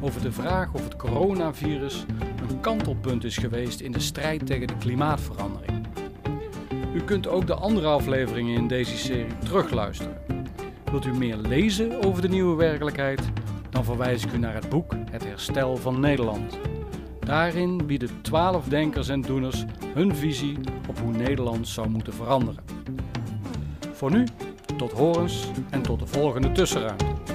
over de vraag of het coronavirus een kantelpunt is geweest in de strijd tegen de klimaatverandering. U kunt ook de andere afleveringen in deze serie terugluisteren. Wilt u meer lezen over de nieuwe werkelijkheid? Dan verwijs ik u naar het boek Het Herstel van Nederland. Daarin bieden twaalf denkers en doeners hun visie op hoe Nederland zou moeten veranderen. Voor nu, tot horens en tot de volgende tussenruimte.